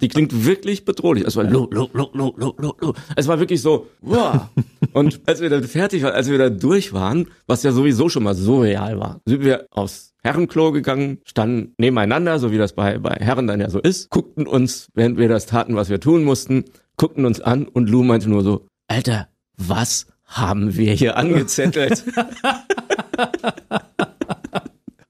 die klingt wirklich bedrohlich. Es war Lou, Lou, Lou, Lou, Lou, Lou, Lou. Es war wirklich so, wow. Und als wir dann fertig waren, als wir da durch waren, was ja sowieso schon mal surreal war, sind wir aufs Herrenklo gegangen, standen nebeneinander, so wie das bei, bei Herren dann ja so ist, guckten uns, während wir das taten, was wir tun mussten, guckten uns an und Lou meinte nur so, Alter, was haben wir hier angezettelt? [laughs]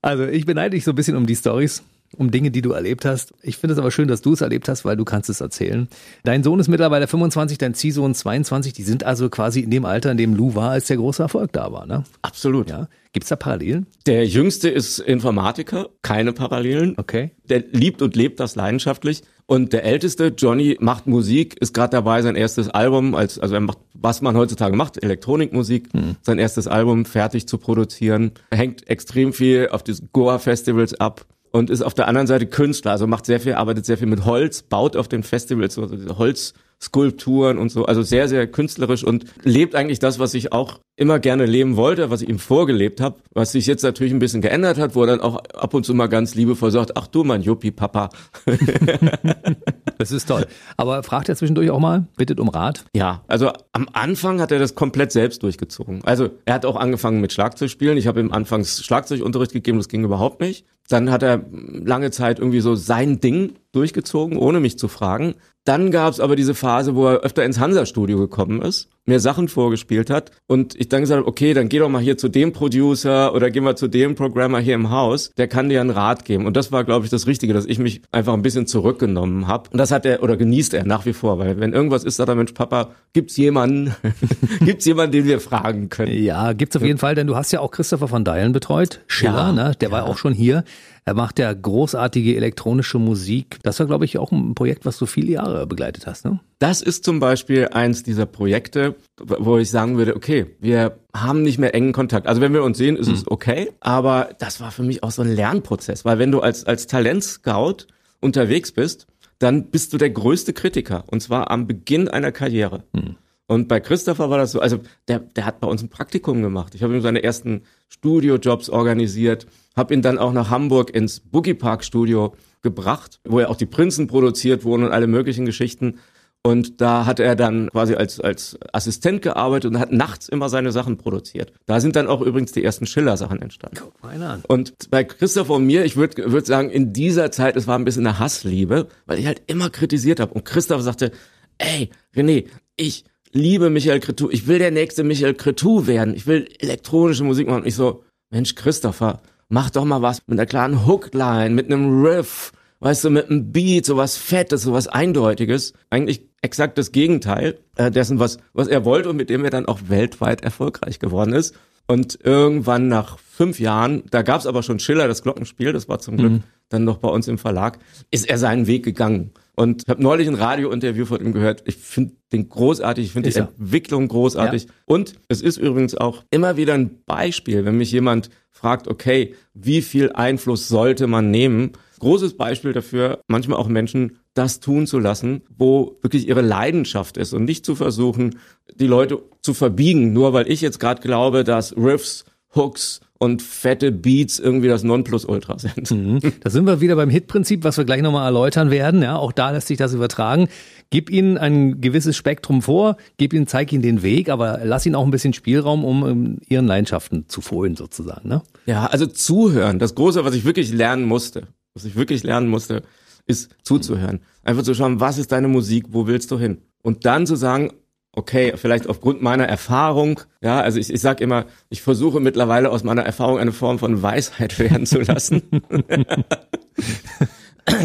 also ich beneide dich so ein bisschen um die Stories um Dinge, die du erlebt hast. Ich finde es aber schön, dass du es erlebt hast, weil du kannst es erzählen. Dein Sohn ist mittlerweile 25, dein Ziehsohn 22. Die sind also quasi in dem Alter, in dem Lou war, als der große Erfolg da war, ne? Absolut. Ja. Gibt's da Parallelen? Der Jüngste ist Informatiker, keine Parallelen. Okay. Der liebt und lebt das leidenschaftlich. Und der Älteste, Johnny, macht Musik, ist gerade dabei, sein erstes Album, als, also er macht, was man heutzutage macht, Elektronikmusik, hm. sein erstes Album fertig zu produzieren. Er hängt extrem viel auf diesen Goa-Festivals ab und ist auf der anderen Seite Künstler, also macht sehr viel, arbeitet sehr viel mit Holz, baut auf den Festivals so diese Holz Skulpturen und so, also sehr, sehr künstlerisch und lebt eigentlich das, was ich auch immer gerne leben wollte, was ich ihm vorgelebt habe, was sich jetzt natürlich ein bisschen geändert hat, wo er dann auch ab und zu mal ganz liebevoll sagt, ach du mein Juppie-Papa. [laughs] das ist toll. Aber fragt er zwischendurch auch mal, bittet um Rat? Ja, also am Anfang hat er das komplett selbst durchgezogen. Also er hat auch angefangen mit Schlagzeug spielen. Ich habe ihm anfangs Schlagzeugunterricht gegeben, das ging überhaupt nicht. Dann hat er lange Zeit irgendwie so sein Ding durchgezogen, ohne mich zu fragen. Dann gab es aber diese Phase, wo er öfter ins Hansa-Studio gekommen ist, mir Sachen vorgespielt hat und ich dann gesagt habe, okay, dann geh doch mal hier zu dem Producer oder geh mal zu dem Programmer hier im Haus, der kann dir einen Rat geben. Und das war, glaube ich, das Richtige, dass ich mich einfach ein bisschen zurückgenommen habe. Und das hat er oder genießt er nach wie vor, weil wenn irgendwas ist, sagt er, Mensch, Papa, gibt's jemanden, [laughs] gibt's jemanden, den wir fragen können? Ja, gibt's auf jeden Fall, denn du hast ja auch Christopher von Deilen betreut, Schiller, ja, ne? Der ja. war auch schon hier. Er macht ja großartige elektronische Musik. Das war, glaube ich, auch ein Projekt, was so viele Jahre Jahre begleitet hast, ne? Das ist zum Beispiel eins dieser Projekte, wo ich sagen würde, okay, wir haben nicht mehr engen Kontakt. Also wenn wir uns sehen, ist mhm. es okay, aber das war für mich auch so ein Lernprozess, weil wenn du als, als Talentscout unterwegs bist, dann bist du der größte Kritiker und zwar am Beginn einer Karriere. Mhm. Und bei Christopher war das so, also der, der hat bei uns ein Praktikum gemacht. Ich habe ihm seine ersten Studiojobs organisiert, habe ihn dann auch nach Hamburg ins Boogie Park Studio gebracht, wo ja auch die Prinzen produziert wurden und alle möglichen Geschichten. Und da hat er dann quasi als, als Assistent gearbeitet und hat nachts immer seine Sachen produziert. Da sind dann auch übrigens die ersten Schiller-Sachen entstanden. Guck mal an. Und bei Christopher und mir, ich würde würd sagen, in dieser Zeit, es war ein bisschen eine Hassliebe, weil ich halt immer kritisiert habe. Und Christopher sagte, ey, René, ich liebe Michael Cretou, ich will der nächste Michael Cretou werden, ich will elektronische Musik machen. Und ich so, Mensch, Christopher, mach doch mal was mit einer klaren Hookline, mit einem Riff, weißt du, mit einem Beat, sowas Fettes, sowas Eindeutiges. Eigentlich exakt das Gegenteil äh, dessen, was, was er wollte und mit dem er dann auch weltweit erfolgreich geworden ist. Und irgendwann nach fünf Jahren, da gab's aber schon Schiller, das Glockenspiel, das war zum Glück mhm. dann noch bei uns im Verlag, ist er seinen Weg gegangen. Und ich habe neulich ein Radiointerview von ihm gehört. Ich finde den großartig, ich finde die Entwicklung großartig. Ja. Und es ist übrigens auch immer wieder ein Beispiel, wenn mich jemand fragt, okay, wie viel Einfluss sollte man nehmen? Großes Beispiel dafür, manchmal auch Menschen das tun zu lassen, wo wirklich ihre Leidenschaft ist und nicht zu versuchen, die Leute zu verbiegen, nur weil ich jetzt gerade glaube, dass Riffs, Hooks und fette Beats irgendwie das Nonplusultra sind. Mhm. Da sind wir wieder beim Hit-Prinzip, was wir gleich nochmal erläutern werden. Ja, auch da lässt sich das übertragen. Gib ihnen ein gewisses Spektrum vor, gib ihnen, zeig ihnen den Weg, aber lass ihnen auch ein bisschen Spielraum, um, ihren Leidenschaften zu fohlen sozusagen. Ne? Ja, also zuhören. Das Große, was ich wirklich lernen musste, was ich wirklich lernen musste, ist zuzuhören. Einfach zu schauen, was ist deine Musik, wo willst du hin? Und dann zu sagen, okay, vielleicht aufgrund meiner Erfahrung, ja, also ich, ich sage immer, ich versuche mittlerweile aus meiner Erfahrung eine Form von Weisheit [laughs] werden zu lassen, [laughs]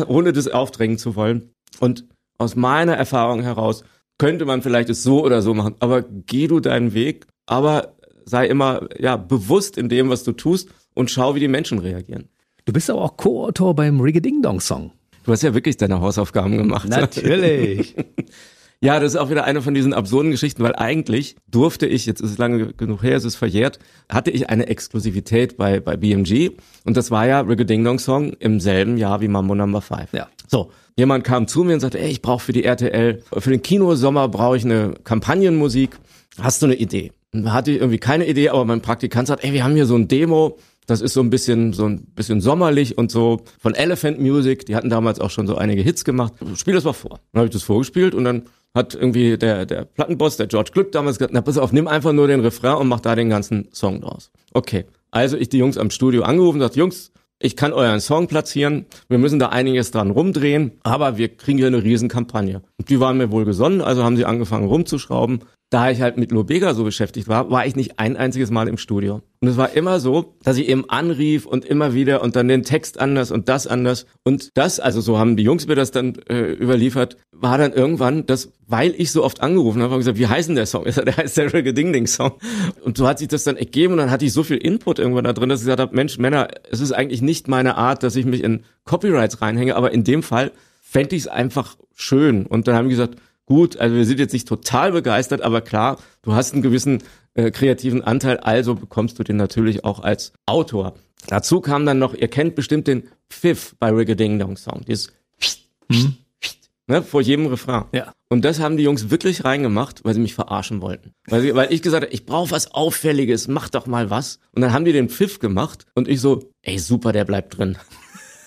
ohne das aufdrängen zu wollen. Und aus meiner Erfahrung heraus könnte man vielleicht es so oder so machen, aber geh du deinen Weg, aber sei immer ja bewusst in dem, was du tust und schau, wie die Menschen reagieren. Du bist aber auch Co-Autor beim Ding Dong Song. Du hast ja wirklich deine Hausaufgaben gemacht. Natürlich. [laughs] Ja, das ist auch wieder eine von diesen absurden Geschichten, weil eigentlich durfte ich, jetzt ist es lange genug her, es ist verjährt, hatte ich eine Exklusivität bei, bei BMG und das war ja Rigga Ding Dong Song im selben Jahr wie Mambo Number 5. Ja. So, jemand kam zu mir und sagte, ey, ich brauche für die RTL, für den Kinosommer brauche ich eine Kampagnenmusik. Hast du eine Idee? Und da hatte ich irgendwie keine Idee, aber mein Praktikant sagt, ey, wir haben hier so ein Demo, das ist so ein bisschen, so ein bisschen sommerlich und so von Elephant Music. Die hatten damals auch schon so einige Hits gemacht. Spiel das mal vor. Dann habe ich das vorgespielt und dann hat irgendwie der, der Plattenboss, der George Glück damals gesagt, na pass auf, nimm einfach nur den Refrain und mach da den ganzen Song draus. Okay. Also ich die Jungs am Studio angerufen und Jungs, ich kann euren Song platzieren, wir müssen da einiges dran rumdrehen, aber wir kriegen hier eine Riesenkampagne. Und die waren mir wohl gesonnen, also haben sie angefangen rumzuschrauben da ich halt mit Lobega so beschäftigt war, war ich nicht ein einziges Mal im Studio. Und es war immer so, dass ich eben anrief und immer wieder und dann den Text anders und das anders. Und das, also so haben die Jungs mir das dann äh, überliefert, war dann irgendwann, dass, weil ich so oft angerufen habe, habe gesagt, wie heißt denn der Song? [laughs] Der heißt der Reggae Ding Ding Song. Und so hat sich das dann ergeben und dann hatte ich so viel Input irgendwann da drin, dass ich gesagt habe, Mensch, Männer, es ist eigentlich nicht meine Art, dass ich mich in Copyrights reinhänge, aber in dem Fall fände ich es einfach schön. Und dann haben die gesagt, gut, also wir sind jetzt nicht total begeistert, aber klar, du hast einen gewissen äh, kreativen Anteil, also bekommst du den natürlich auch als Autor. Dazu kam dann noch, ihr kennt bestimmt den Pfiff bei Rigga Ding Dong Song, dieses mhm. ne, vor jedem Refrain. Ja. Und das haben die Jungs wirklich reingemacht, weil sie mich verarschen wollten. Weil, sie, weil ich gesagt habe, ich brauche was Auffälliges, mach doch mal was. Und dann haben die den Pfiff gemacht und ich so, ey super, der bleibt drin.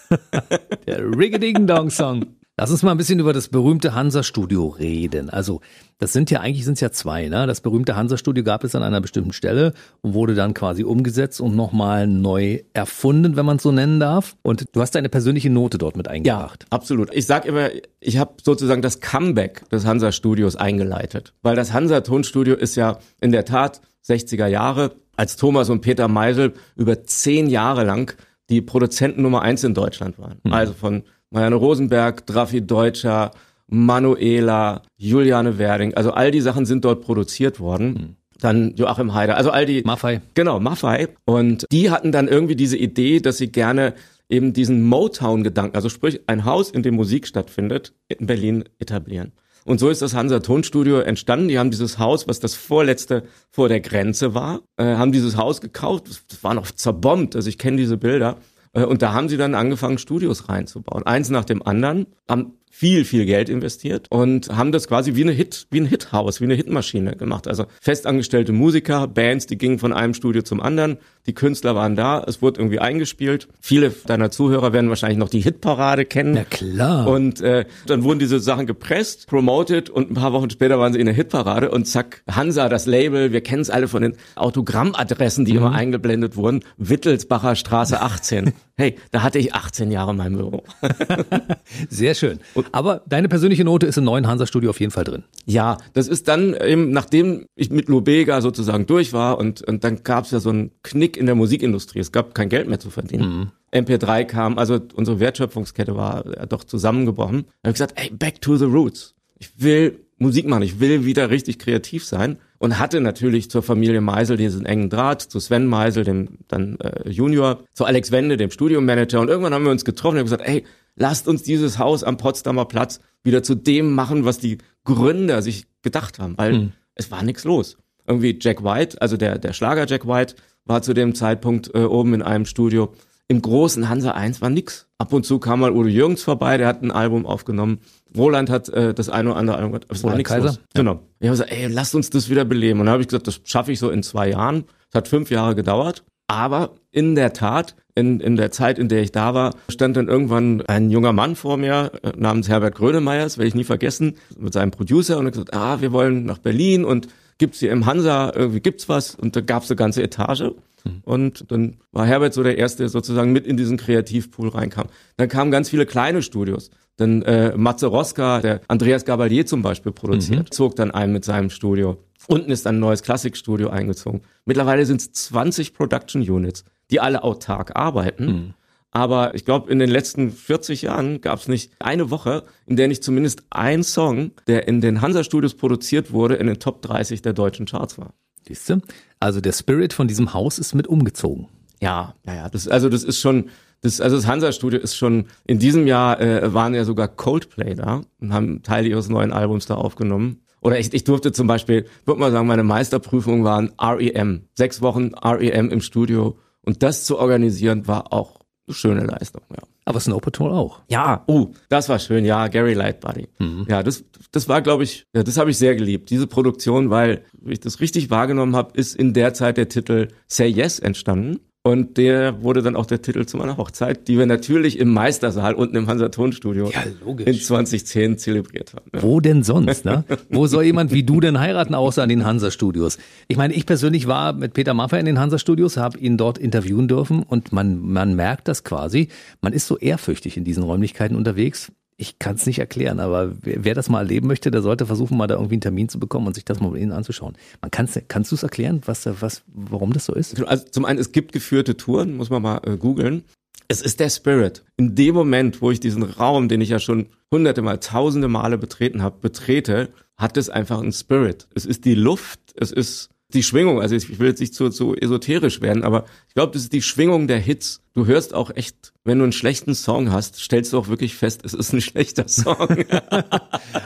[laughs] der Rigga Ding Dong Song. Lass uns mal ein bisschen über das berühmte Hansa-Studio reden. Also, das sind ja eigentlich sind es ja zwei. Ne? Das berühmte Hansa-Studio gab es an einer bestimmten Stelle und wurde dann quasi umgesetzt und nochmal neu erfunden, wenn man es so nennen darf. Und du hast deine persönliche Note dort mit eingebracht. Ja, absolut. Ich sag immer, ich habe sozusagen das Comeback des Hansa-Studios eingeleitet. Weil das Hansa-Tonstudio ist ja in der Tat 60er Jahre, als Thomas und Peter Meisel über zehn Jahre lang die Produzenten Nummer eins in Deutschland waren. Mhm. Also von Marianne Rosenberg, Draffi Deutscher, Manuela, Juliane Werding, also all die Sachen sind dort produziert worden. Mhm. Dann Joachim Heider, also all die. Maffei. Genau, Maffei. Und die hatten dann irgendwie diese Idee, dass sie gerne eben diesen Motown-Gedanken, also sprich ein Haus, in dem Musik stattfindet, in Berlin etablieren. Und so ist das Hansa Tonstudio entstanden. Die haben dieses Haus, was das vorletzte vor der Grenze war, äh, haben dieses Haus gekauft. Das war noch zerbombt, also ich kenne diese Bilder. Äh, und da haben sie dann angefangen, Studios reinzubauen. Eins nach dem anderen, haben viel, viel Geld investiert und haben das quasi wie eine Hit, wie ein Hithaus, wie eine Hitmaschine gemacht. Also festangestellte Musiker, Bands, die gingen von einem Studio zum anderen. Die Künstler waren da, es wurde irgendwie eingespielt. Viele deiner Zuhörer werden wahrscheinlich noch die Hitparade kennen. Na klar. Und äh, dann wurden diese Sachen gepresst, promoted und ein paar Wochen später waren sie in der Hitparade und zack, Hansa, das Label, wir kennen es alle von den Autogrammadressen, die mhm. immer eingeblendet wurden. Wittelsbacher Straße 18. [laughs] hey, da hatte ich 18 Jahre mein Büro. [laughs] Sehr schön. Aber deine persönliche Note ist im neuen Hansa-Studio auf jeden Fall drin. Ja, das ist dann eben, nachdem ich mit Lubega sozusagen durch war und, und dann gab es ja so einen Knick Knick in der Musikindustrie. Es gab kein Geld mehr zu verdienen. Mhm. MP3 kam, also unsere Wertschöpfungskette war doch zusammengebrochen. Da habe ich gesagt, ey, back to the roots. Ich will Musik machen, ich will wieder richtig kreativ sein und hatte natürlich zur Familie Meisel diesen engen Draht, zu Sven Meisel, dem dann äh, Junior, zu Alex Wende, dem Studiomanager und irgendwann haben wir uns getroffen und haben gesagt, ey, lasst uns dieses Haus am Potsdamer Platz wieder zu dem machen, was die Gründer sich gedacht haben, weil mhm. es war nichts los. Irgendwie Jack White, also der, der Schlager Jack White, war zu dem Zeitpunkt äh, oben in einem Studio. Im großen Hansa 1 war nix. Ab und zu kam mal Udo Jürgens vorbei, der hat ein Album aufgenommen. Roland hat äh, das eine oder andere Album gemacht. Es war nichts los. Genau. Ich habe gesagt, ey, lasst uns das wieder beleben. Und dann habe ich gesagt, das schaffe ich so in zwei Jahren. Es hat fünf Jahre gedauert. Aber in der Tat, in, in der Zeit, in der ich da war, stand dann irgendwann ein junger Mann vor mir äh, namens Herbert Grönemeyer, das werde ich nie vergessen, mit seinem Producer und er hat gesagt, ah, wir wollen nach Berlin und gibt's hier im Hansa, irgendwie gibt's was und da gab's eine ganze Etage. Und dann war Herbert so der Erste, der sozusagen mit in diesen Kreativpool reinkam. Dann kamen ganz viele kleine Studios. Dann äh, Matze Roska, der Andreas Gabalier zum Beispiel produziert, mhm. zog dann ein mit seinem Studio. Unten ist ein neues Klassikstudio eingezogen. Mittlerweile sind es 20 Production Units, die alle autark arbeiten. Mhm. Aber ich glaube, in den letzten 40 Jahren gab es nicht eine Woche, in der nicht zumindest ein Song, der in den Hansa-Studios produziert wurde, in den Top 30 der deutschen Charts war. Siehst du? Also der Spirit von diesem Haus ist mit umgezogen. Ja, ja, ja. Das, also das ist schon, das, also das Hansa-Studio ist schon, in diesem Jahr äh, waren ja sogar Coldplay da und haben Teile ihres neuen Albums da aufgenommen. Oder ich, ich durfte zum Beispiel, würde mal sagen, meine Meisterprüfung waren REM. Sechs Wochen REM im Studio. Und das zu organisieren war auch schöne Leistung, ja. Aber Snow Patrol auch. Ja, oh, das war schön, ja, Gary Lightbody. Mhm. Ja, das, das war, glaube ich, ja, das habe ich sehr geliebt, diese Produktion, weil, wie ich das richtig wahrgenommen habe, ist in der Zeit der Titel Say Yes entstanden. Und der wurde dann auch der Titel zu meiner Hochzeit, die wir natürlich im Meistersaal unten im Hansa Tonstudio ja, in 2010 zelebriert haben. Ja. Wo denn sonst, ne? Wo soll jemand wie du denn heiraten, außer an den Hansa Studios? Ich meine, ich persönlich war mit Peter Maffay in den Hansa Studios, habe ihn dort interviewen dürfen und man, man merkt das quasi. Man ist so ehrfürchtig in diesen Räumlichkeiten unterwegs ich kann es nicht erklären, aber wer, wer, das mal erleben möchte, der sollte versuchen, mal da irgendwie einen Termin zu bekommen und sich das mal mit Ihnen anzuschauen. Man kann's, kannst du es erklären, was, was, warum das so ist? Also zum einen, es gibt geführte Touren, muss man mal äh, googeln. Es ist der Spirit. In dem Moment, wo ich diesen Raum, den ich ja schon hunderte Mal, tausende Male betreten habe, betrete, hat es einfach einen Spirit. Es ist die Luft, es ist die Schwingung, also ich will jetzt nicht zu, zu esoterisch werden, aber ich glaube, das ist die Schwingung der Hits. Du hörst auch echt, wenn du einen schlechten Song hast, stellst du auch wirklich fest, es ist ein [laughs] schlechter Song. [laughs]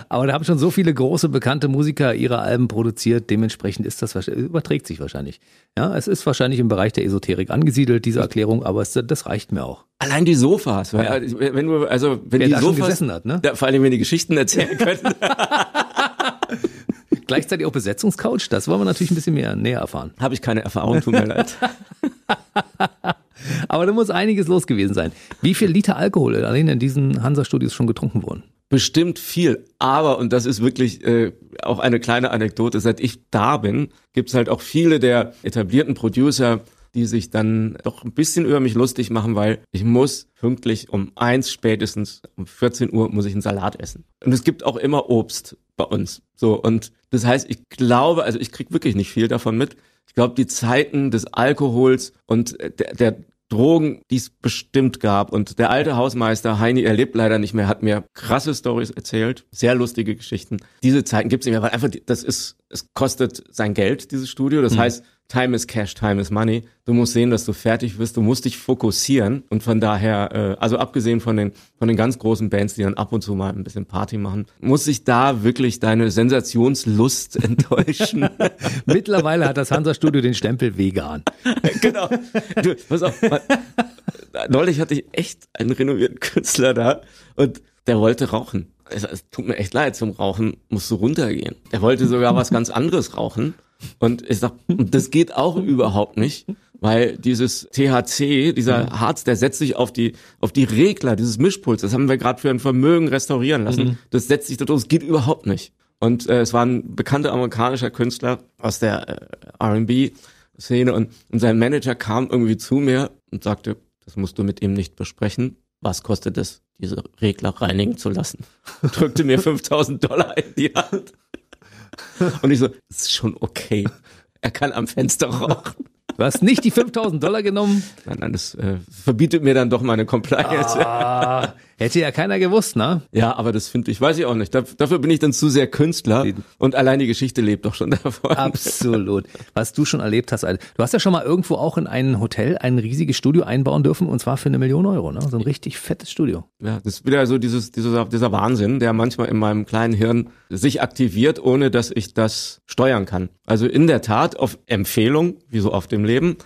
aber da haben schon so viele große bekannte Musiker ihre Alben produziert, dementsprechend ist das überträgt sich wahrscheinlich. Ja, es ist wahrscheinlich im Bereich der Esoterik angesiedelt, diese Erklärung, aber es, das reicht mir auch. Allein die Sofas, weil, ja. wenn du, also wenn Wer die Sofas, hat, ne? Ja, vor allem wenn die Geschichten erzählen können. [laughs] Gleichzeitig auch Besetzungscouch, das wollen wir natürlich ein bisschen mehr näher erfahren. Habe ich keine Erfahrung, tut mir [laughs] leid. Aber da muss einiges los gewesen sein. Wie viel Liter Alkohol allein in diesen Hansa-Studios schon getrunken wurden? Bestimmt viel, aber, und das ist wirklich äh, auch eine kleine Anekdote, seit ich da bin, gibt's halt auch viele der etablierten Producer, die sich dann doch ein bisschen über mich lustig machen, weil ich muss pünktlich um eins spätestens um 14 Uhr muss ich einen Salat essen. Und es gibt auch immer Obst bei uns. So, und das heißt, ich glaube, also ich krieg wirklich nicht viel davon mit. Ich glaube, die Zeiten des Alkohols und der, der Drogen, die es bestimmt gab. Und der alte Hausmeister Heini, er lebt leider nicht mehr, hat mir krasse Stories erzählt, sehr lustige Geschichten. Diese Zeiten gibt es nicht mehr, weil einfach, das ist, es kostet sein Geld, dieses Studio. Das mhm. heißt, Time is Cash, Time is Money. Du musst sehen, dass du fertig wirst. Du musst dich fokussieren. Und von daher, äh, also abgesehen von den, von den ganz großen Bands, die dann ab und zu mal ein bisschen Party machen, muss sich da wirklich deine Sensationslust [laughs] enttäuschen. [laughs] Mittlerweile hat das Hansa-Studio den Stempel vegan. [laughs] genau. Du, pass auf. Neulich hatte ich echt einen renovierten Künstler da und der wollte rauchen. Es, es tut mir echt leid, zum Rauchen musst du runtergehen. Der wollte sogar was ganz anderes rauchen. Und ich sag, [laughs] das geht auch überhaupt nicht, weil dieses THC, dieser Harz, der setzt sich auf die auf die Regler dieses Mischpuls. Das haben wir gerade für ein Vermögen restaurieren lassen. Mhm. Das setzt sich da drauf. Das geht überhaupt nicht. Und äh, es war ein bekannter amerikanischer Künstler aus der äh, R&B Szene und, und sein Manager kam irgendwie zu mir und sagte, das musst du mit ihm nicht besprechen. Was kostet es, diese Regler reinigen zu lassen? [laughs] Drückte mir 5000 Dollar in die Hand. Und ich so, ist schon okay. Er kann am Fenster rauchen. Du hast nicht die 5000 Dollar genommen? Nein, nein, das äh, verbietet mir dann doch meine Compliance. Ah, hätte ja keiner gewusst, ne? Ja, aber das finde ich, weiß ich auch nicht. dafür bin ich dann zu sehr Künstler und allein die Geschichte lebt doch schon davon. Absolut. Was du schon erlebt hast. Also, du hast ja schon mal irgendwo auch in ein Hotel ein riesiges Studio einbauen dürfen und zwar für eine Million Euro, ne? So ein richtig fettes Studio. Ja, das ist wieder so dieses, dieser, dieser Wahnsinn, der manchmal in meinem kleinen Hirn sich aktiviert, ohne dass ich das steuern kann. Also in der Tat auf Empfehlung, wie so oft im Leben,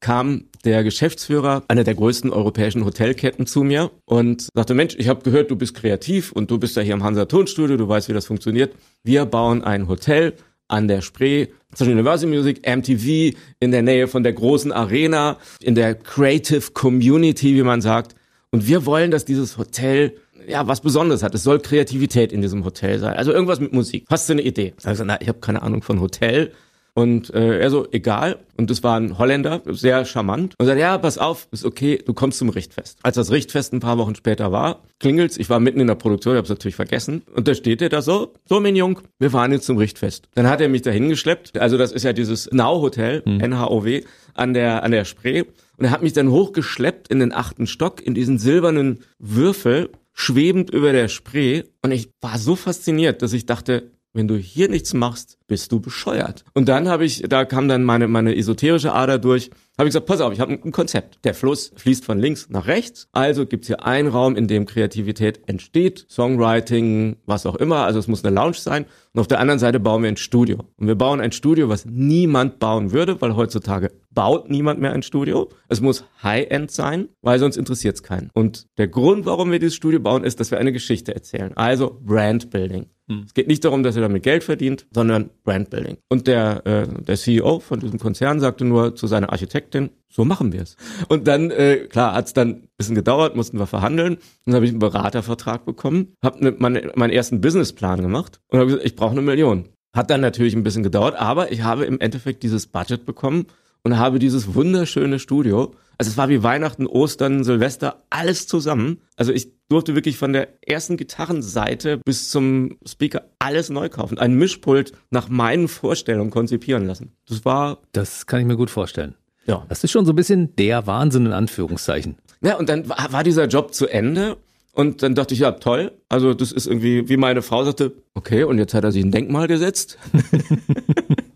kam der Geschäftsführer einer der größten europäischen Hotelketten zu mir und sagte, Mensch, ich habe gehört, du bist kreativ und du bist ja hier im Hansa Tonstudio, du weißt, wie das funktioniert. Wir bauen ein Hotel an der Spree, zwischen Universal Music, MTV, in der Nähe von der großen Arena, in der Creative Community, wie man sagt. Und wir wollen, dass dieses Hotel ja, was Besonderes hat. Es soll Kreativität in diesem Hotel sein. Also irgendwas mit Musik. Hast du eine Idee? Also, na, ich habe keine Ahnung von Hotel. Und äh, er so, egal. Und das war ein Holländer, sehr charmant. Und sagt, ja, pass auf, ist okay, du kommst zum Richtfest. Als das Richtfest ein paar Wochen später war, klingelt's, ich war mitten in der Produktion, ich hab's natürlich vergessen. Und da steht er da so, so mein Jung, wir fahren jetzt zum Richtfest. Dann hat er mich dahin geschleppt. Also das ist ja dieses Now-Hotel, mhm. NHOW, an der, an der Spree. Und er hat mich dann hochgeschleppt in den achten Stock, in diesen silbernen Würfel, schwebend über der Spree. Und ich war so fasziniert, dass ich dachte, wenn du hier nichts machst, bist du bescheuert. Und dann habe ich, da kam dann meine, meine esoterische Ader durch, habe ich gesagt, pass auf, ich habe ein Konzept. Der Fluss fließt von links nach rechts, also gibt's hier einen Raum, in dem Kreativität entsteht, Songwriting, was auch immer, also es muss eine Lounge sein. Und auf der anderen Seite bauen wir ein Studio. Und wir bauen ein Studio, was niemand bauen würde, weil heutzutage baut niemand mehr ein Studio. Es muss High-End sein, weil sonst interessiert's keinen. Und der Grund, warum wir dieses Studio bauen, ist, dass wir eine Geschichte erzählen. Also Brand Building. Hm. Es geht nicht darum, dass er damit Geld verdient, sondern Brandbuilding. Und der, äh, der CEO von diesem Konzern sagte nur zu seiner Architektin, so machen wir es. Und dann, äh, klar, hat es dann ein bisschen gedauert, mussten wir verhandeln. Dann habe ich einen Beratervertrag bekommen, habe ne, meine, meinen ersten Businessplan gemacht und habe gesagt, ich brauche eine Million. Hat dann natürlich ein bisschen gedauert, aber ich habe im Endeffekt dieses Budget bekommen und habe dieses wunderschöne Studio. Also es war wie Weihnachten, Ostern, Silvester, alles zusammen. Also ich durfte wirklich von der ersten Gitarrenseite bis zum Speaker alles neu kaufen. Ein Mischpult nach meinen Vorstellungen konzipieren lassen. Das war. Das kann ich mir gut vorstellen. Ja. Das ist schon so ein bisschen der Wahnsinn in Anführungszeichen. Ja, und dann war, war dieser Job zu Ende und dann dachte ich, ja, toll. Also das ist irgendwie, wie meine Frau sagte, okay, und jetzt hat er sich ein Denkmal gesetzt. [laughs]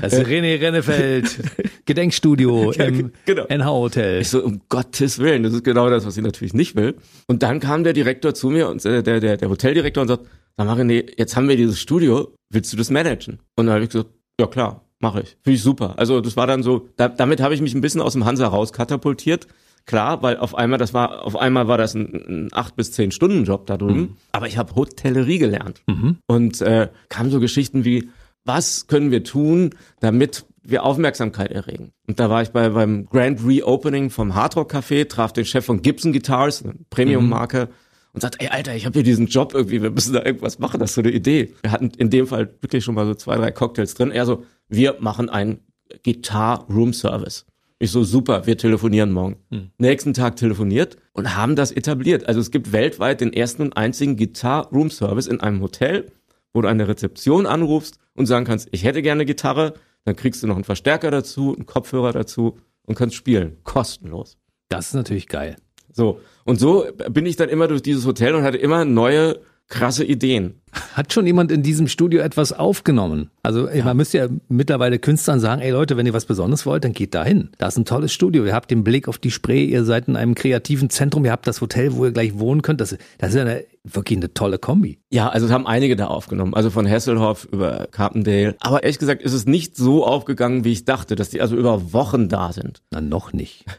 Das ist René Rennefeld, [laughs] Gedenkstudio im genau. NH-Hotel. Ich so, um Gottes Willen, das ist genau das, was ich natürlich nicht will. Und dann kam der Direktor zu mir und äh, der, der, der Hoteldirektor und sagt, sag mal René, jetzt haben wir dieses Studio, willst du das managen? Und dann habe ich gesagt, ja klar, mache ich. Finde ich super. Also das war dann so, da, damit habe ich mich ein bisschen aus dem Hansa raus katapultiert. Klar, weil auf einmal, das war, auf einmal war das ein, ein acht bis zehn Stunden Job da drüben. Mhm. Aber ich habe Hotellerie gelernt. Mhm. Und äh, kamen so Geschichten wie, was können wir tun, damit wir Aufmerksamkeit erregen. Und da war ich bei, beim Grand Reopening vom Hardrock Café, traf den Chef von Gibson Guitars, eine Premium-Marke, mhm. und sagt, ey Alter, ich habe hier diesen Job irgendwie, wir müssen da irgendwas machen, das ist so eine Idee. Wir hatten in dem Fall wirklich schon mal so zwei, drei Cocktails drin. Er so, wir machen einen Guitar-Room-Service. Ich so, super, wir telefonieren morgen. Mhm. Nächsten Tag telefoniert und haben das etabliert. Also es gibt weltweit den ersten und einzigen Guitar-Room-Service in einem Hotel, wo du eine Rezeption anrufst und sagen kannst, ich hätte gerne Gitarre, dann kriegst du noch einen Verstärker dazu, einen Kopfhörer dazu und kannst spielen. Kostenlos. Das ist natürlich geil. So. Und so bin ich dann immer durch dieses Hotel und hatte immer neue krasse Ideen. Hat schon jemand in diesem Studio etwas aufgenommen? Also ja. man müsste ja mittlerweile Künstlern sagen, ey Leute, wenn ihr was Besonderes wollt, dann geht da hin. Da ist ein tolles Studio. Ihr habt den Blick auf die Spree, ihr seid in einem kreativen Zentrum, ihr habt das Hotel, wo ihr gleich wohnen könnt. Das, das ist ja eine, wirklich eine tolle Kombi. Ja, also es haben einige da aufgenommen. Also von Hasselhoff über Carpendale. Aber ehrlich gesagt ist es nicht so aufgegangen, wie ich dachte, dass die also über Wochen da sind. Na, noch nicht. [laughs]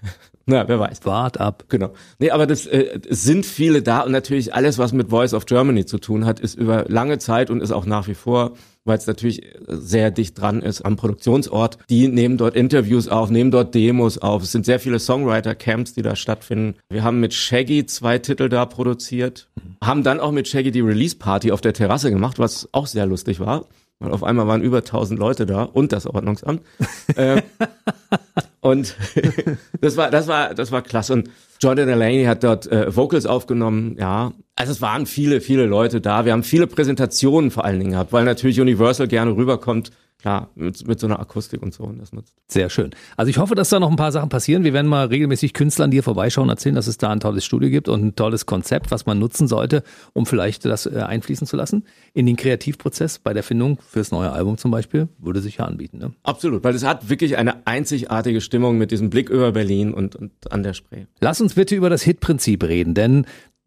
Na, wer weiß. Wart ab. Genau. Nee, aber das äh, sind viele da und natürlich alles, was mit Voice of Germany zu tun hat, ist über lange Zeit und ist auch nach wie vor, weil es natürlich sehr dicht dran ist am Produktionsort. Die nehmen dort Interviews auf, nehmen dort Demos auf. Es sind sehr viele Songwriter-Camps, die da stattfinden. Wir haben mit Shaggy zwei Titel da produziert, haben dann auch mit Shaggy die Release-Party auf der Terrasse gemacht, was auch sehr lustig war. Weil auf einmal waren über 1000 Leute da und das Ordnungsamt. [laughs] äh, und [laughs] das war, das war, das war klasse. Und Jordan Delaney hat dort äh, Vocals aufgenommen, ja. Also es waren viele, viele Leute da. Wir haben viele Präsentationen vor allen Dingen gehabt, weil natürlich Universal gerne rüberkommt klar, mit, mit so einer Akustik und so. Und das nutzt. Sehr schön. Also ich hoffe, dass da noch ein paar Sachen passieren. Wir werden mal regelmäßig Künstlern, hier vorbeischauen, erzählen, dass es da ein tolles Studio gibt und ein tolles Konzept, was man nutzen sollte, um vielleicht das äh, einfließen zu lassen. In den Kreativprozess bei der Findung fürs neue Album zum Beispiel würde sich ja anbieten. Ne? Absolut, weil es hat wirklich eine einzigartige Stimmung mit diesem Blick über Berlin und, und an der Spree. Lass uns bitte über das Hit-Prinzip reden, denn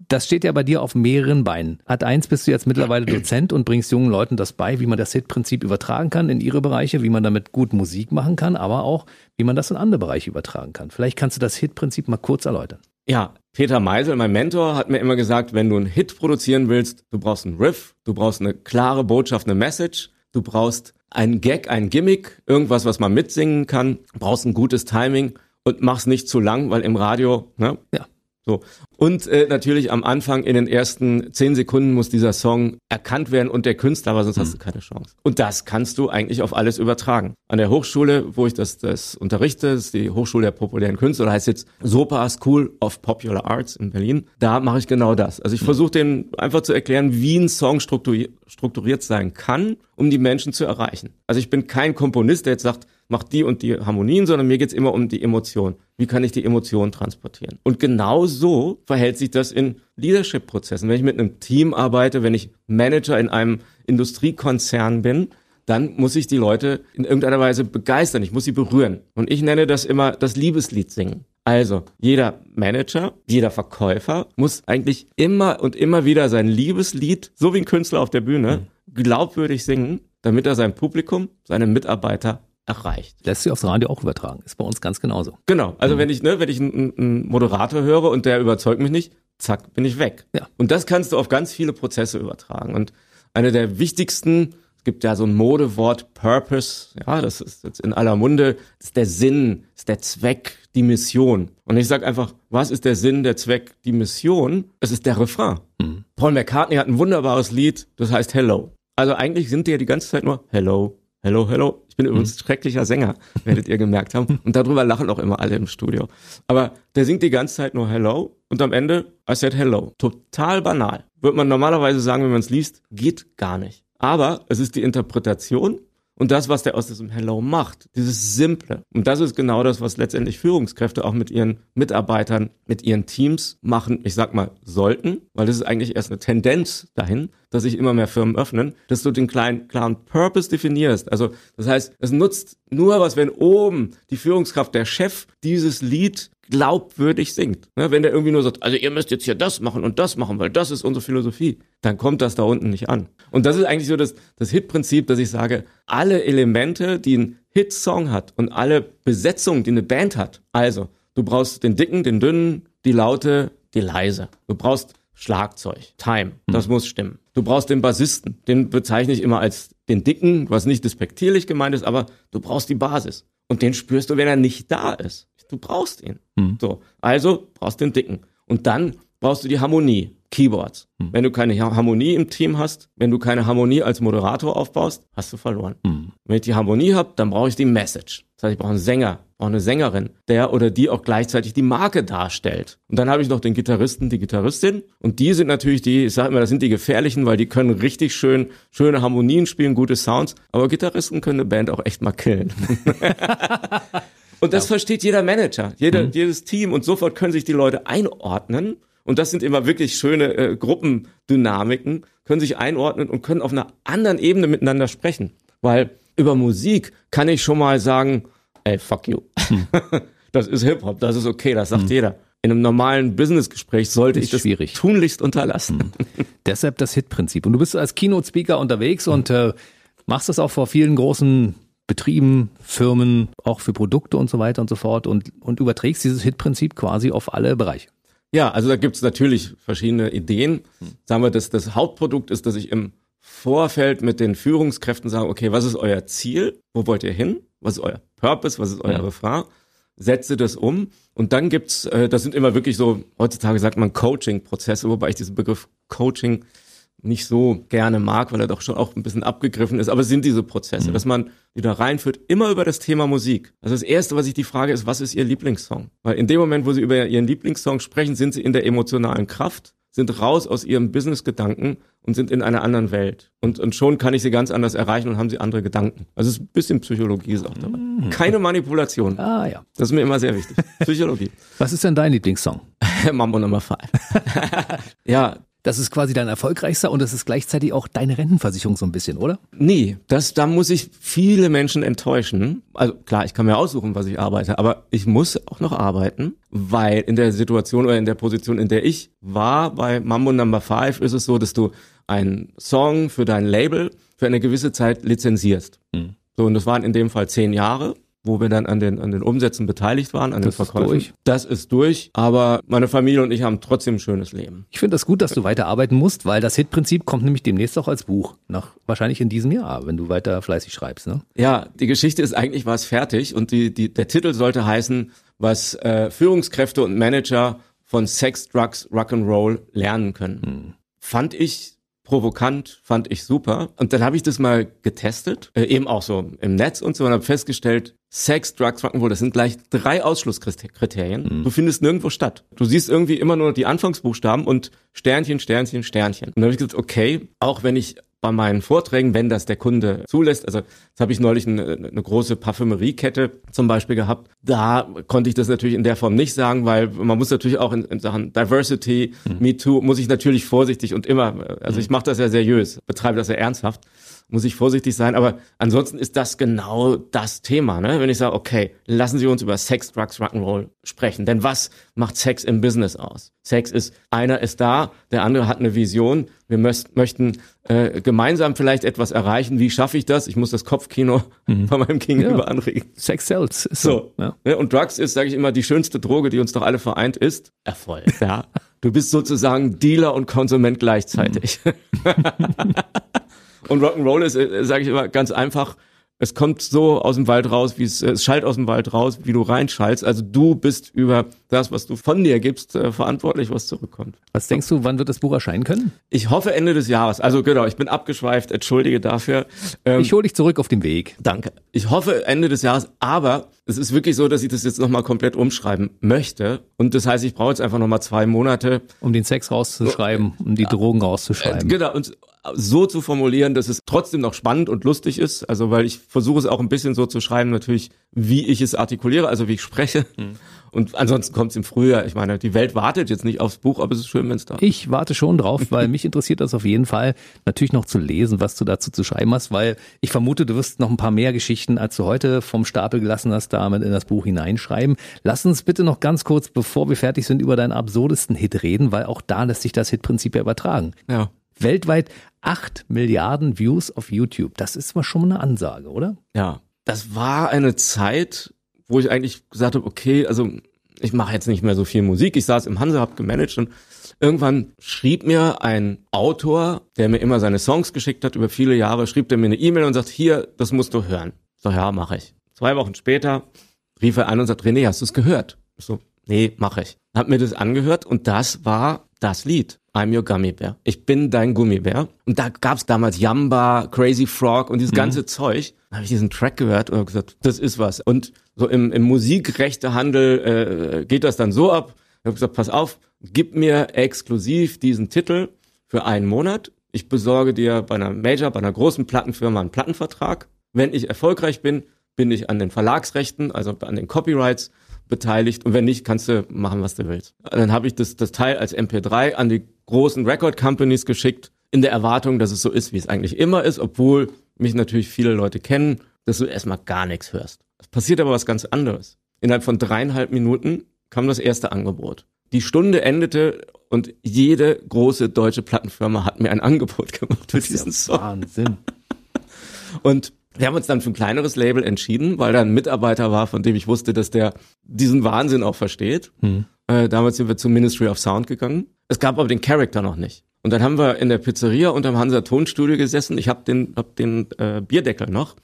das steht ja bei dir auf mehreren Beinen. Ad eins bist du jetzt mittlerweile [clears throat] Dozent und bringst jungen Leuten das bei, wie man das Hit-Prinzip übertragen kann in ihre Bereiche, wie man damit gut Musik machen kann, aber auch, wie man das in andere Bereiche übertragen kann. Vielleicht kannst du das Hit-Prinzip mal kurz erläutern. Ja, Peter Meisel, mein Mentor, hat mir immer gesagt, wenn du einen Hit produzieren willst, du brauchst einen Riff, du brauchst eine klare Botschaft, eine Message, du brauchst einen Gag, ein Gimmick, irgendwas, was man mitsingen kann, brauchst ein gutes Timing und mach's nicht zu lang, weil im Radio, ne? Ja. So. Und äh, natürlich am Anfang in den ersten zehn Sekunden muss dieser Song erkannt werden und der Künstler, aber sonst mhm. hast du keine Chance. Und das kannst du eigentlich auf alles übertragen. An der Hochschule, wo ich das, das unterrichte, ist die Hochschule der populären Künste, oder heißt jetzt SOPA School of Popular Arts in Berlin, da mache ich genau das. Also ich mhm. versuche den einfach zu erklären, wie ein Song strukturiert, strukturiert sein kann, um die Menschen zu erreichen. Also ich bin kein Komponist, der jetzt sagt, macht die und die Harmonien, sondern mir geht's immer um die Emotion. Wie kann ich die Emotion transportieren? Und genau so verhält sich das in Leadership-Prozessen. Wenn ich mit einem Team arbeite, wenn ich Manager in einem Industriekonzern bin, dann muss ich die Leute in irgendeiner Weise begeistern. Ich muss sie berühren. Und ich nenne das immer das Liebeslied singen. Also, jeder Manager, jeder Verkäufer muss eigentlich immer und immer wieder sein Liebeslied, so wie ein Künstler auf der Bühne, glaubwürdig singen, damit er sein Publikum, seine Mitarbeiter erreicht. Lässt sich aufs Radio auch übertragen. Ist bei uns ganz genauso. Genau. Also mhm. wenn ich, ne, wenn ich einen, einen Moderator höre und der überzeugt mich nicht, zack, bin ich weg. Ja. Und das kannst du auf ganz viele Prozesse übertragen. Und eine der wichtigsten, es gibt ja so ein Modewort Purpose, ja, das ist jetzt in aller Munde, ist der Sinn, ist der Zweck, die Mission. Und ich sage einfach, was ist der Sinn, der Zweck, die Mission? Es ist der Refrain. Mhm. Paul McCartney hat ein wunderbares Lied, das heißt Hello. Also eigentlich sind die ja die ganze Zeit nur Hello, Hello, Hello. Ich bin mhm. übrigens schrecklicher Sänger, [laughs] werdet ihr gemerkt haben. Und darüber lachen auch immer alle im Studio. Aber der singt die ganze Zeit nur Hello und am Ende, I said Hello. Total banal. Würde man normalerweise sagen, wenn man es liest, geht gar nicht. Aber es ist die Interpretation und das, was der aus diesem Hello macht, dieses Simple. Und das ist genau das, was letztendlich Führungskräfte auch mit ihren Mitarbeitern, mit ihren Teams machen, ich sag mal, sollten, weil das ist eigentlich erst eine Tendenz dahin, dass sich immer mehr Firmen öffnen, dass du den kleinen, klaren Purpose definierst. Also, das heißt, es nutzt nur was, wenn oben die Führungskraft, der Chef dieses Lied glaubwürdig singt. Ne, wenn der irgendwie nur sagt, also ihr müsst jetzt hier das machen und das machen, weil das ist unsere Philosophie, dann kommt das da unten nicht an. Und das ist eigentlich so das, das Hit-Prinzip, dass ich sage, alle Elemente, die ein Hit-Song hat und alle Besetzungen, die eine Band hat, also du brauchst den dicken, den dünnen, die laute, die leise. Du brauchst Schlagzeug, Time, das mhm. muss stimmen. Du brauchst den Bassisten, den bezeichne ich immer als den dicken, was nicht despektierlich gemeint ist, aber du brauchst die Basis. Und den spürst du, wenn er nicht da ist. Du brauchst ihn. Mhm. So, also brauchst den dicken. Und dann brauchst du die Harmonie, Keyboards. Mhm. Wenn du keine Harmonie im Team hast, wenn du keine Harmonie als Moderator aufbaust, hast du verloren. Mhm. Wenn ich die Harmonie habe, dann brauche ich die Message. Das heißt, ich brauche einen Sänger, brauche eine Sängerin, der oder die auch gleichzeitig die Marke darstellt. Und dann habe ich noch den Gitarristen, die Gitarristin. Und die sind natürlich die, ich sage immer, das sind die gefährlichen, weil die können richtig schön, schöne Harmonien spielen, gute Sounds. Aber Gitarristen können eine Band auch echt mal killen. [laughs] [laughs] Und das ja. versteht jeder Manager, jeder, mhm. jedes Team und sofort können sich die Leute einordnen. und das sind immer wirklich schöne äh, Gruppendynamiken, können sich einordnen und können auf einer anderen Ebene miteinander sprechen. Weil über Musik kann ich schon mal sagen, ey, fuck you. Hm. [laughs] Das ist Hip-Hop, das ist okay, das sagt hm. jeder. In einem normalen Businessgespräch sollte ich das schwierig. tunlichst unterlassen. Hm. Deshalb das Hit-Prinzip. Und du bist als Keynote-Speaker unterwegs und äh, machst das auch vor vielen großen Betrieben, Firmen, auch für Produkte und so weiter und so fort und, und überträgst dieses Hit-Prinzip quasi auf alle Bereiche. Ja, also da gibt's natürlich verschiedene Ideen. Sagen wir, dass das Hauptprodukt ist, dass ich im Vorfeld mit den Führungskräften sage, okay, was ist euer Ziel? Wo wollt ihr hin? Was ist euer Purpose? Was ist euer ja. Refrain? Setze das um. Und dann gibt's, äh, das sind immer wirklich so, heutzutage sagt man Coaching-Prozesse, wobei ich diesen Begriff Coaching nicht so gerne mag, weil er doch schon auch ein bisschen abgegriffen ist. Aber es sind diese Prozesse, mhm. dass man wieder reinführt, immer über das Thema Musik. Also das Erste, was ich die Frage ist, was ist Ihr Lieblingssong? Weil in dem Moment, wo Sie über Ihren Lieblingssong sprechen, sind Sie in der emotionalen Kraft, sind raus aus Ihrem Business-Gedanken und sind in einer anderen Welt. Und, und schon kann ich Sie ganz anders erreichen und haben Sie andere Gedanken. Also es ist ein bisschen Psychologie ist auch dabei. Mhm. Keine Manipulation. Ah ja. Das ist mir immer sehr wichtig. Psychologie. was ist denn dein Lieblingssong? [laughs] Mambo Number Five. [laughs] ja, das ist quasi dein erfolgreichster und das ist gleichzeitig auch deine Rentenversicherung so ein bisschen, oder? Nee, das, da muss ich viele Menschen enttäuschen. Also klar, ich kann mir aussuchen, was ich arbeite, aber ich muss auch noch arbeiten, weil in der Situation oder in der Position, in der ich war bei Mambo Number Five, ist es so, dass du einen Song für dein Label für eine gewisse Zeit lizenzierst. Hm. So, und das waren in dem Fall zehn Jahre wo wir dann an den, an den Umsätzen beteiligt waren, an das den Verkäufen. Ist durch. Das ist durch, aber meine Familie und ich haben trotzdem ein schönes Leben. Ich finde das gut, dass du weiterarbeiten musst, weil das Hit-Prinzip kommt nämlich demnächst auch als Buch, nach wahrscheinlich in diesem Jahr, wenn du weiter fleißig schreibst. Ne? Ja, die Geschichte ist eigentlich was fertig und die, die, der Titel sollte heißen, was äh, Führungskräfte und Manager von Sex, Drugs, Rock'n'Roll lernen können. Hm. Fand ich provokant, fand ich super. Und dann habe ich das mal getestet, äh, eben auch so im Netz und so, und habe festgestellt, Sex, Drugs, Rock'n'Roll, das sind gleich drei Ausschlusskriterien. Mhm. Du findest nirgendwo statt. Du siehst irgendwie immer nur die Anfangsbuchstaben und Sternchen, Sternchen, Sternchen. Und dann habe ich gesagt, okay, auch wenn ich bei meinen Vorträgen, wenn das der Kunde zulässt. Also jetzt habe ich neulich eine, eine große Parfümeriekette zum Beispiel gehabt. Da konnte ich das natürlich in der Form nicht sagen, weil man muss natürlich auch in, in Sachen Diversity, mhm. Me Too, muss ich natürlich vorsichtig und immer, also mhm. ich mache das ja seriös, betreibe das ja ernsthaft muss ich vorsichtig sein. Aber ansonsten ist das genau das Thema, ne? Wenn ich sage, okay, lassen Sie uns über Sex, Drugs, Rock'n'Roll sprechen. Denn was macht Sex im Business aus? Sex ist, einer ist da, der andere hat eine Vision. Wir möchten äh, gemeinsam vielleicht etwas erreichen. Wie schaffe ich das? Ich muss das Kopfkino mhm. von meinem Gegenüber ja. anregen. Sex sells. So. so ja. Ne? Und Drugs ist, sage ich immer, die schönste Droge, die uns doch alle vereint, ist Erfolg. Ja. Du bist sozusagen Dealer und Konsument gleichzeitig. Mhm. [laughs] Und Rock'n'Roll ist, äh, sage ich immer ganz einfach, es kommt so aus dem Wald raus, wie es, es schallt aus dem Wald raus, wie du reinschallst. Also du bist über das, was du von dir gibst, äh, verantwortlich, was zurückkommt. Was denkst du, wann wird das Buch erscheinen können? Ich hoffe Ende des Jahres. Also genau, ich bin abgeschweift, entschuldige dafür. Ähm, ich hole dich zurück auf den Weg. Danke. Ich hoffe Ende des Jahres, aber es ist wirklich so, dass ich das jetzt nochmal komplett umschreiben möchte. Und das heißt, ich brauche jetzt einfach nochmal zwei Monate. Um den Sex rauszuschreiben, um die Drogen rauszuschreiben. Äh, genau, und so zu formulieren, dass es trotzdem noch spannend und lustig ist. Also weil ich versuche es auch ein bisschen so zu schreiben, natürlich, wie ich es artikuliere, also wie ich spreche. Mhm. Und ansonsten kommt es im Frühjahr. Ich meine, die Welt wartet jetzt nicht aufs Buch, aber es ist schön, wenn es da ist. Ich warte schon drauf, weil mich interessiert das auf jeden Fall, natürlich noch zu lesen, was du dazu zu schreiben hast, weil ich vermute, du wirst noch ein paar mehr Geschichten, als du heute vom Stapel gelassen hast, damit in das Buch hineinschreiben. Lass uns bitte noch ganz kurz, bevor wir fertig sind, über deinen absurdesten Hit reden, weil auch da lässt sich das Hitprinzip ja übertragen. Ja weltweit acht Milliarden Views auf YouTube. Das ist mal schon eine Ansage, oder? Ja, das war eine Zeit, wo ich eigentlich gesagt habe, okay, also ich mache jetzt nicht mehr so viel Musik. Ich saß im Hansa, hab gemanagt und irgendwann schrieb mir ein Autor, der mir immer seine Songs geschickt hat über viele Jahre, schrieb der mir eine E-Mail und sagt, hier, das musst du hören. So, ja, mache ich. Zwei Wochen später rief er an und sagt, René, hast du es gehört? Ich so, nee, mache ich. Hab mir das angehört und das war das Lied. I'm your Gummibär. Ich bin dein Gummibär. Und da gab's damals Yamba, Crazy Frog und dieses mhm. ganze Zeug. Da habe ich diesen Track gehört und gesagt, das ist was. Und so im, im Musikrechtehandel äh, geht das dann so ab. Ich habe gesagt, pass auf, gib mir exklusiv diesen Titel für einen Monat. Ich besorge dir bei einer Major, bei einer großen Plattenfirma einen Plattenvertrag. Wenn ich erfolgreich bin, bin ich an den Verlagsrechten, also an den Copyrights beteiligt und wenn nicht, kannst du machen, was du willst. Dann habe ich das, das Teil als MP3 an die großen Record Companies geschickt, in der Erwartung, dass es so ist, wie es eigentlich immer ist, obwohl mich natürlich viele Leute kennen, dass du erstmal gar nichts hörst. Es passiert aber was ganz anderes. Innerhalb von dreieinhalb Minuten kam das erste Angebot. Die Stunde endete und jede große deutsche Plattenfirma hat mir ein Angebot [laughs] gemacht für diesen Song. Wahnsinn. Und wir haben uns dann für ein kleineres Label entschieden, weil da ein Mitarbeiter war, von dem ich wusste, dass der diesen Wahnsinn auch versteht. Hm. Äh, damals sind wir zum Ministry of Sound gegangen. Es gab aber den Charakter noch nicht. Und dann haben wir in der Pizzeria unterm Hansa Tonstudio gesessen. Ich habe den, hab den äh, Bierdeckel noch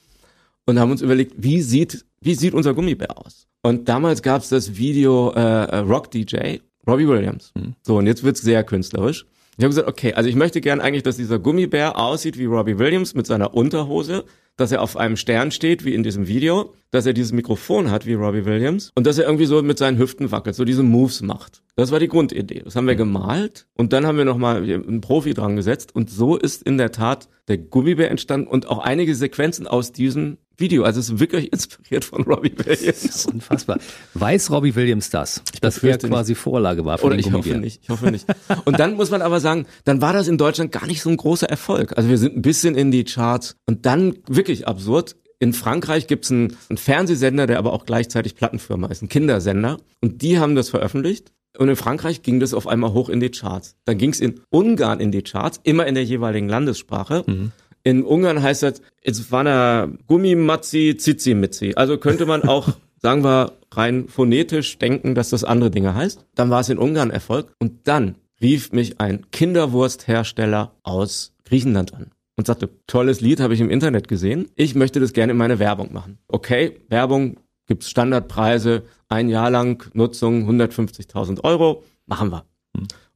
und haben uns überlegt, wie sieht, wie sieht unser Gummibär aus? Und damals gab es das Video äh, äh Rock DJ, Robbie Williams. Hm. So, und jetzt wird's sehr künstlerisch. Ich habe gesagt, okay, also ich möchte gern eigentlich, dass dieser Gummibär aussieht wie Robbie Williams mit seiner Unterhose, dass er auf einem Stern steht, wie in diesem Video, dass er dieses Mikrofon hat wie Robbie Williams und dass er irgendwie so mit seinen Hüften wackelt, so diese Moves macht. Das war die Grundidee. Das haben wir gemalt und dann haben wir nochmal einen Profi dran gesetzt und so ist in der Tat der Gummibär entstanden und auch einige Sequenzen aus diesem Video. Also es ist wirklich [laughs] inspiriert von Robbie Williams. [laughs] Unfassbar. Weiß Robbie Williams das? dass er quasi Vorlage war für Oder den ich hoffe nicht, ich hoffe nicht. Und dann muss man aber sagen, dann war das in Deutschland gar nicht so ein großer Erfolg. Also wir sind ein bisschen in die Charts und dann wirklich absurd. In Frankreich gibt's einen, einen Fernsehsender, der aber auch gleichzeitig Plattenfirma ist, ein Kindersender. Und die haben das veröffentlicht. Und in Frankreich ging das auf einmal hoch in die Charts. Dann ging's in Ungarn in die Charts, immer in der jeweiligen Landessprache. In Ungarn heißt das, jetzt war da Gummimatzi Zizimitzi. Also könnte man auch, [laughs] sagen wir, rein phonetisch denken, dass das andere Dinge heißt. Dann war es in Ungarn Erfolg. Und dann rief mich ein Kinderwursthersteller aus Griechenland an und sagte, tolles Lied habe ich im Internet gesehen. Ich möchte das gerne in meine Werbung machen. Okay, Werbung gibt's Standardpreise, ein Jahr lang Nutzung 150.000 Euro, machen wir.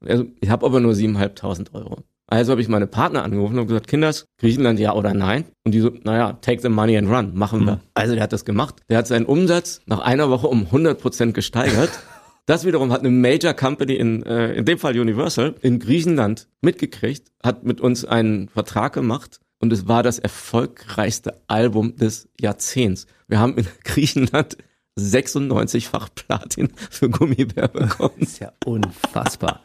So, ich habe aber nur 7.500 Euro. Also habe ich meine Partner angerufen und gesagt, Kinders, Griechenland ja oder nein? Und die so, naja, take the money and run, machen wir. Also der hat das gemacht. Der hat seinen Umsatz nach einer Woche um 100 Prozent gesteigert. [laughs] Das wiederum hat eine Major Company in, äh, in dem Fall Universal, in Griechenland mitgekriegt, hat mit uns einen Vertrag gemacht und es war das erfolgreichste Album des Jahrzehnts. Wir haben in [laughs] Griechenland 96-fach Platin für Gummibär bekommen. Das [laughs] ist ja unfassbar.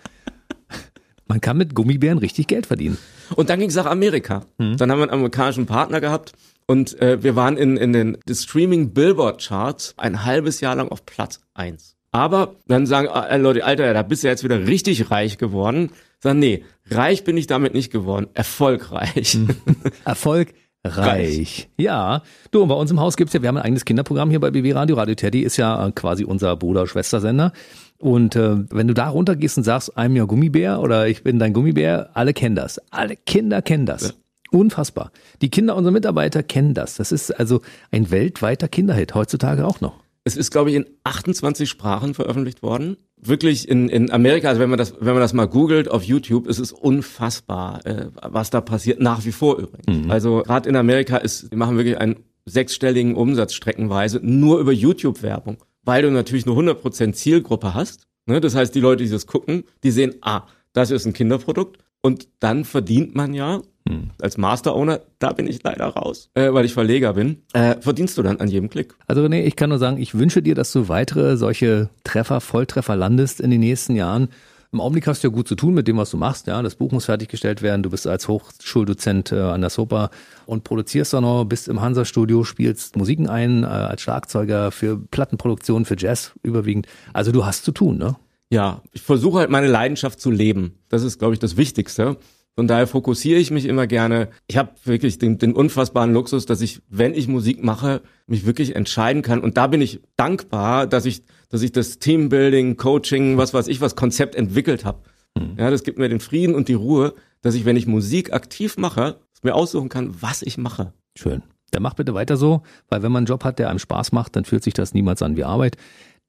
Man kann mit Gummibären richtig Geld verdienen. Und dann ging es nach Amerika. Dann haben wir einen amerikanischen Partner gehabt und äh, wir waren in, in den Streaming Billboard Charts ein halbes Jahr lang auf Platz eins. Aber dann sagen äh, Leute, Alter, da bist du jetzt wieder richtig reich geworden. Sagen, nee, reich bin ich damit nicht geworden, erfolgreich. [laughs] Erfolg reich. Ja. Du, und bei uns im Haus gibt's ja, wir haben ein eigenes Kinderprogramm hier bei BW Radio. Radio Teddy ist ja äh, quasi unser Bruder-Schwester-Sender. Und äh, wenn du da runtergehst und sagst, I'm your Gummibär oder ich bin dein Gummibär, alle kennen das. Alle Kinder kennen das. Unfassbar. Die Kinder unserer Mitarbeiter kennen das. Das ist also ein weltweiter Kinderhit, heutzutage auch noch. Es ist, glaube ich, in 28 Sprachen veröffentlicht worden. Wirklich in, in Amerika, also wenn man das, wenn man das mal googelt auf YouTube, ist es unfassbar, äh, was da passiert, nach wie vor übrigens. Also gerade in Amerika ist, die machen wirklich einen sechsstelligen Umsatz streckenweise nur über YouTube-Werbung, weil du natürlich nur 100% Zielgruppe hast. Ne? Das heißt, die Leute, die das gucken, die sehen, ah, das ist ein Kinderprodukt und dann verdient man ja als Master Owner, da bin ich leider raus, äh, weil ich Verleger bin, äh, verdienst du dann an jedem Klick. Also René, ich kann nur sagen, ich wünsche dir, dass du weitere solche Treffer, Volltreffer landest in den nächsten Jahren. Im Augenblick hast du ja gut zu tun mit dem, was du machst. Ja, das Buch muss fertiggestellt werden. Du bist als Hochschuldozent äh, an der SOPA und produzierst auch noch, bist im Hansa-Studio, spielst Musiken ein äh, als Schlagzeuger für Plattenproduktion, für Jazz überwiegend. Also du hast zu tun, ne? Ja, ich versuche halt meine Leidenschaft zu leben. Das ist, glaube ich, das Wichtigste. Von daher fokussiere ich mich immer gerne. Ich habe wirklich den, den unfassbaren Luxus, dass ich, wenn ich Musik mache, mich wirklich entscheiden kann. Und da bin ich dankbar, dass ich, dass ich das Teambuilding, Coaching, was weiß ich, was Konzept entwickelt habe. Ja, das gibt mir den Frieden und die Ruhe, dass ich, wenn ich Musik aktiv mache, mir aussuchen kann, was ich mache. Schön. Dann mach bitte weiter so, weil wenn man einen Job hat, der einem Spaß macht, dann fühlt sich das niemals an wie Arbeit.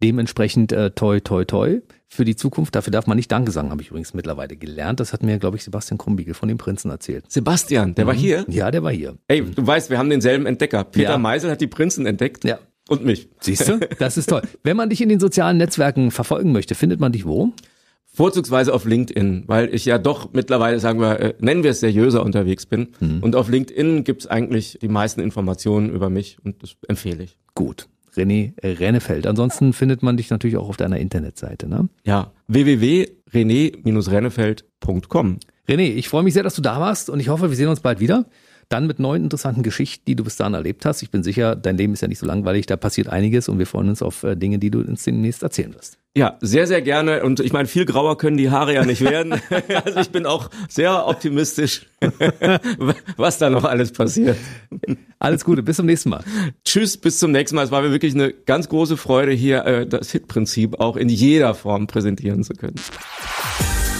Dementsprechend äh, toi toi toi für die Zukunft. Dafür darf man nicht Danke sagen, habe ich übrigens mittlerweile gelernt. Das hat mir, glaube ich, Sebastian Krumbiegel von dem Prinzen erzählt. Sebastian, der war hier. Ja, der war hier. Ey, du weißt, wir haben denselben Entdecker. Peter Ja. Meisel hat die Prinzen entdeckt. Ja. Und mich. Siehst du? Das ist toll. Wenn man dich in den sozialen Netzwerken verfolgen möchte, findet man dich wo? Vorzugsweise auf LinkedIn, weil ich ja doch mittlerweile, sagen wir, äh, nennen wir es seriöser unterwegs bin. Und auf LinkedIn gibt's eigentlich die meisten Informationen über mich und das empfehle ich. Gut. René Rennefeld. Ansonsten findet man dich natürlich auch auf deiner Internetseite. Ne? Ja, www.rené-rennefeld.com. René, ich freue mich sehr, dass du da warst und ich hoffe, wir sehen uns bald wieder. Dann mit neuen interessanten Geschichten, die du bis dahin erlebt hast. Ich bin sicher, dein Leben ist ja nicht so langweilig, da passiert einiges und wir freuen uns auf äh, Dinge, die du uns demnächst erzählen wirst. Ja, sehr, sehr gerne. Und ich meine, viel grauer können die Haare ja nicht werden. [laughs] [laughs] Also ich bin auch sehr optimistisch, [laughs] was da noch alles passiert. Alles Gute, bis zum nächsten Mal. Tschüss, bis zum nächsten Mal. Es war mir wirklich eine ganz große Freude, hier äh, das Hit-Prinzip auch in jeder Form präsentieren zu können.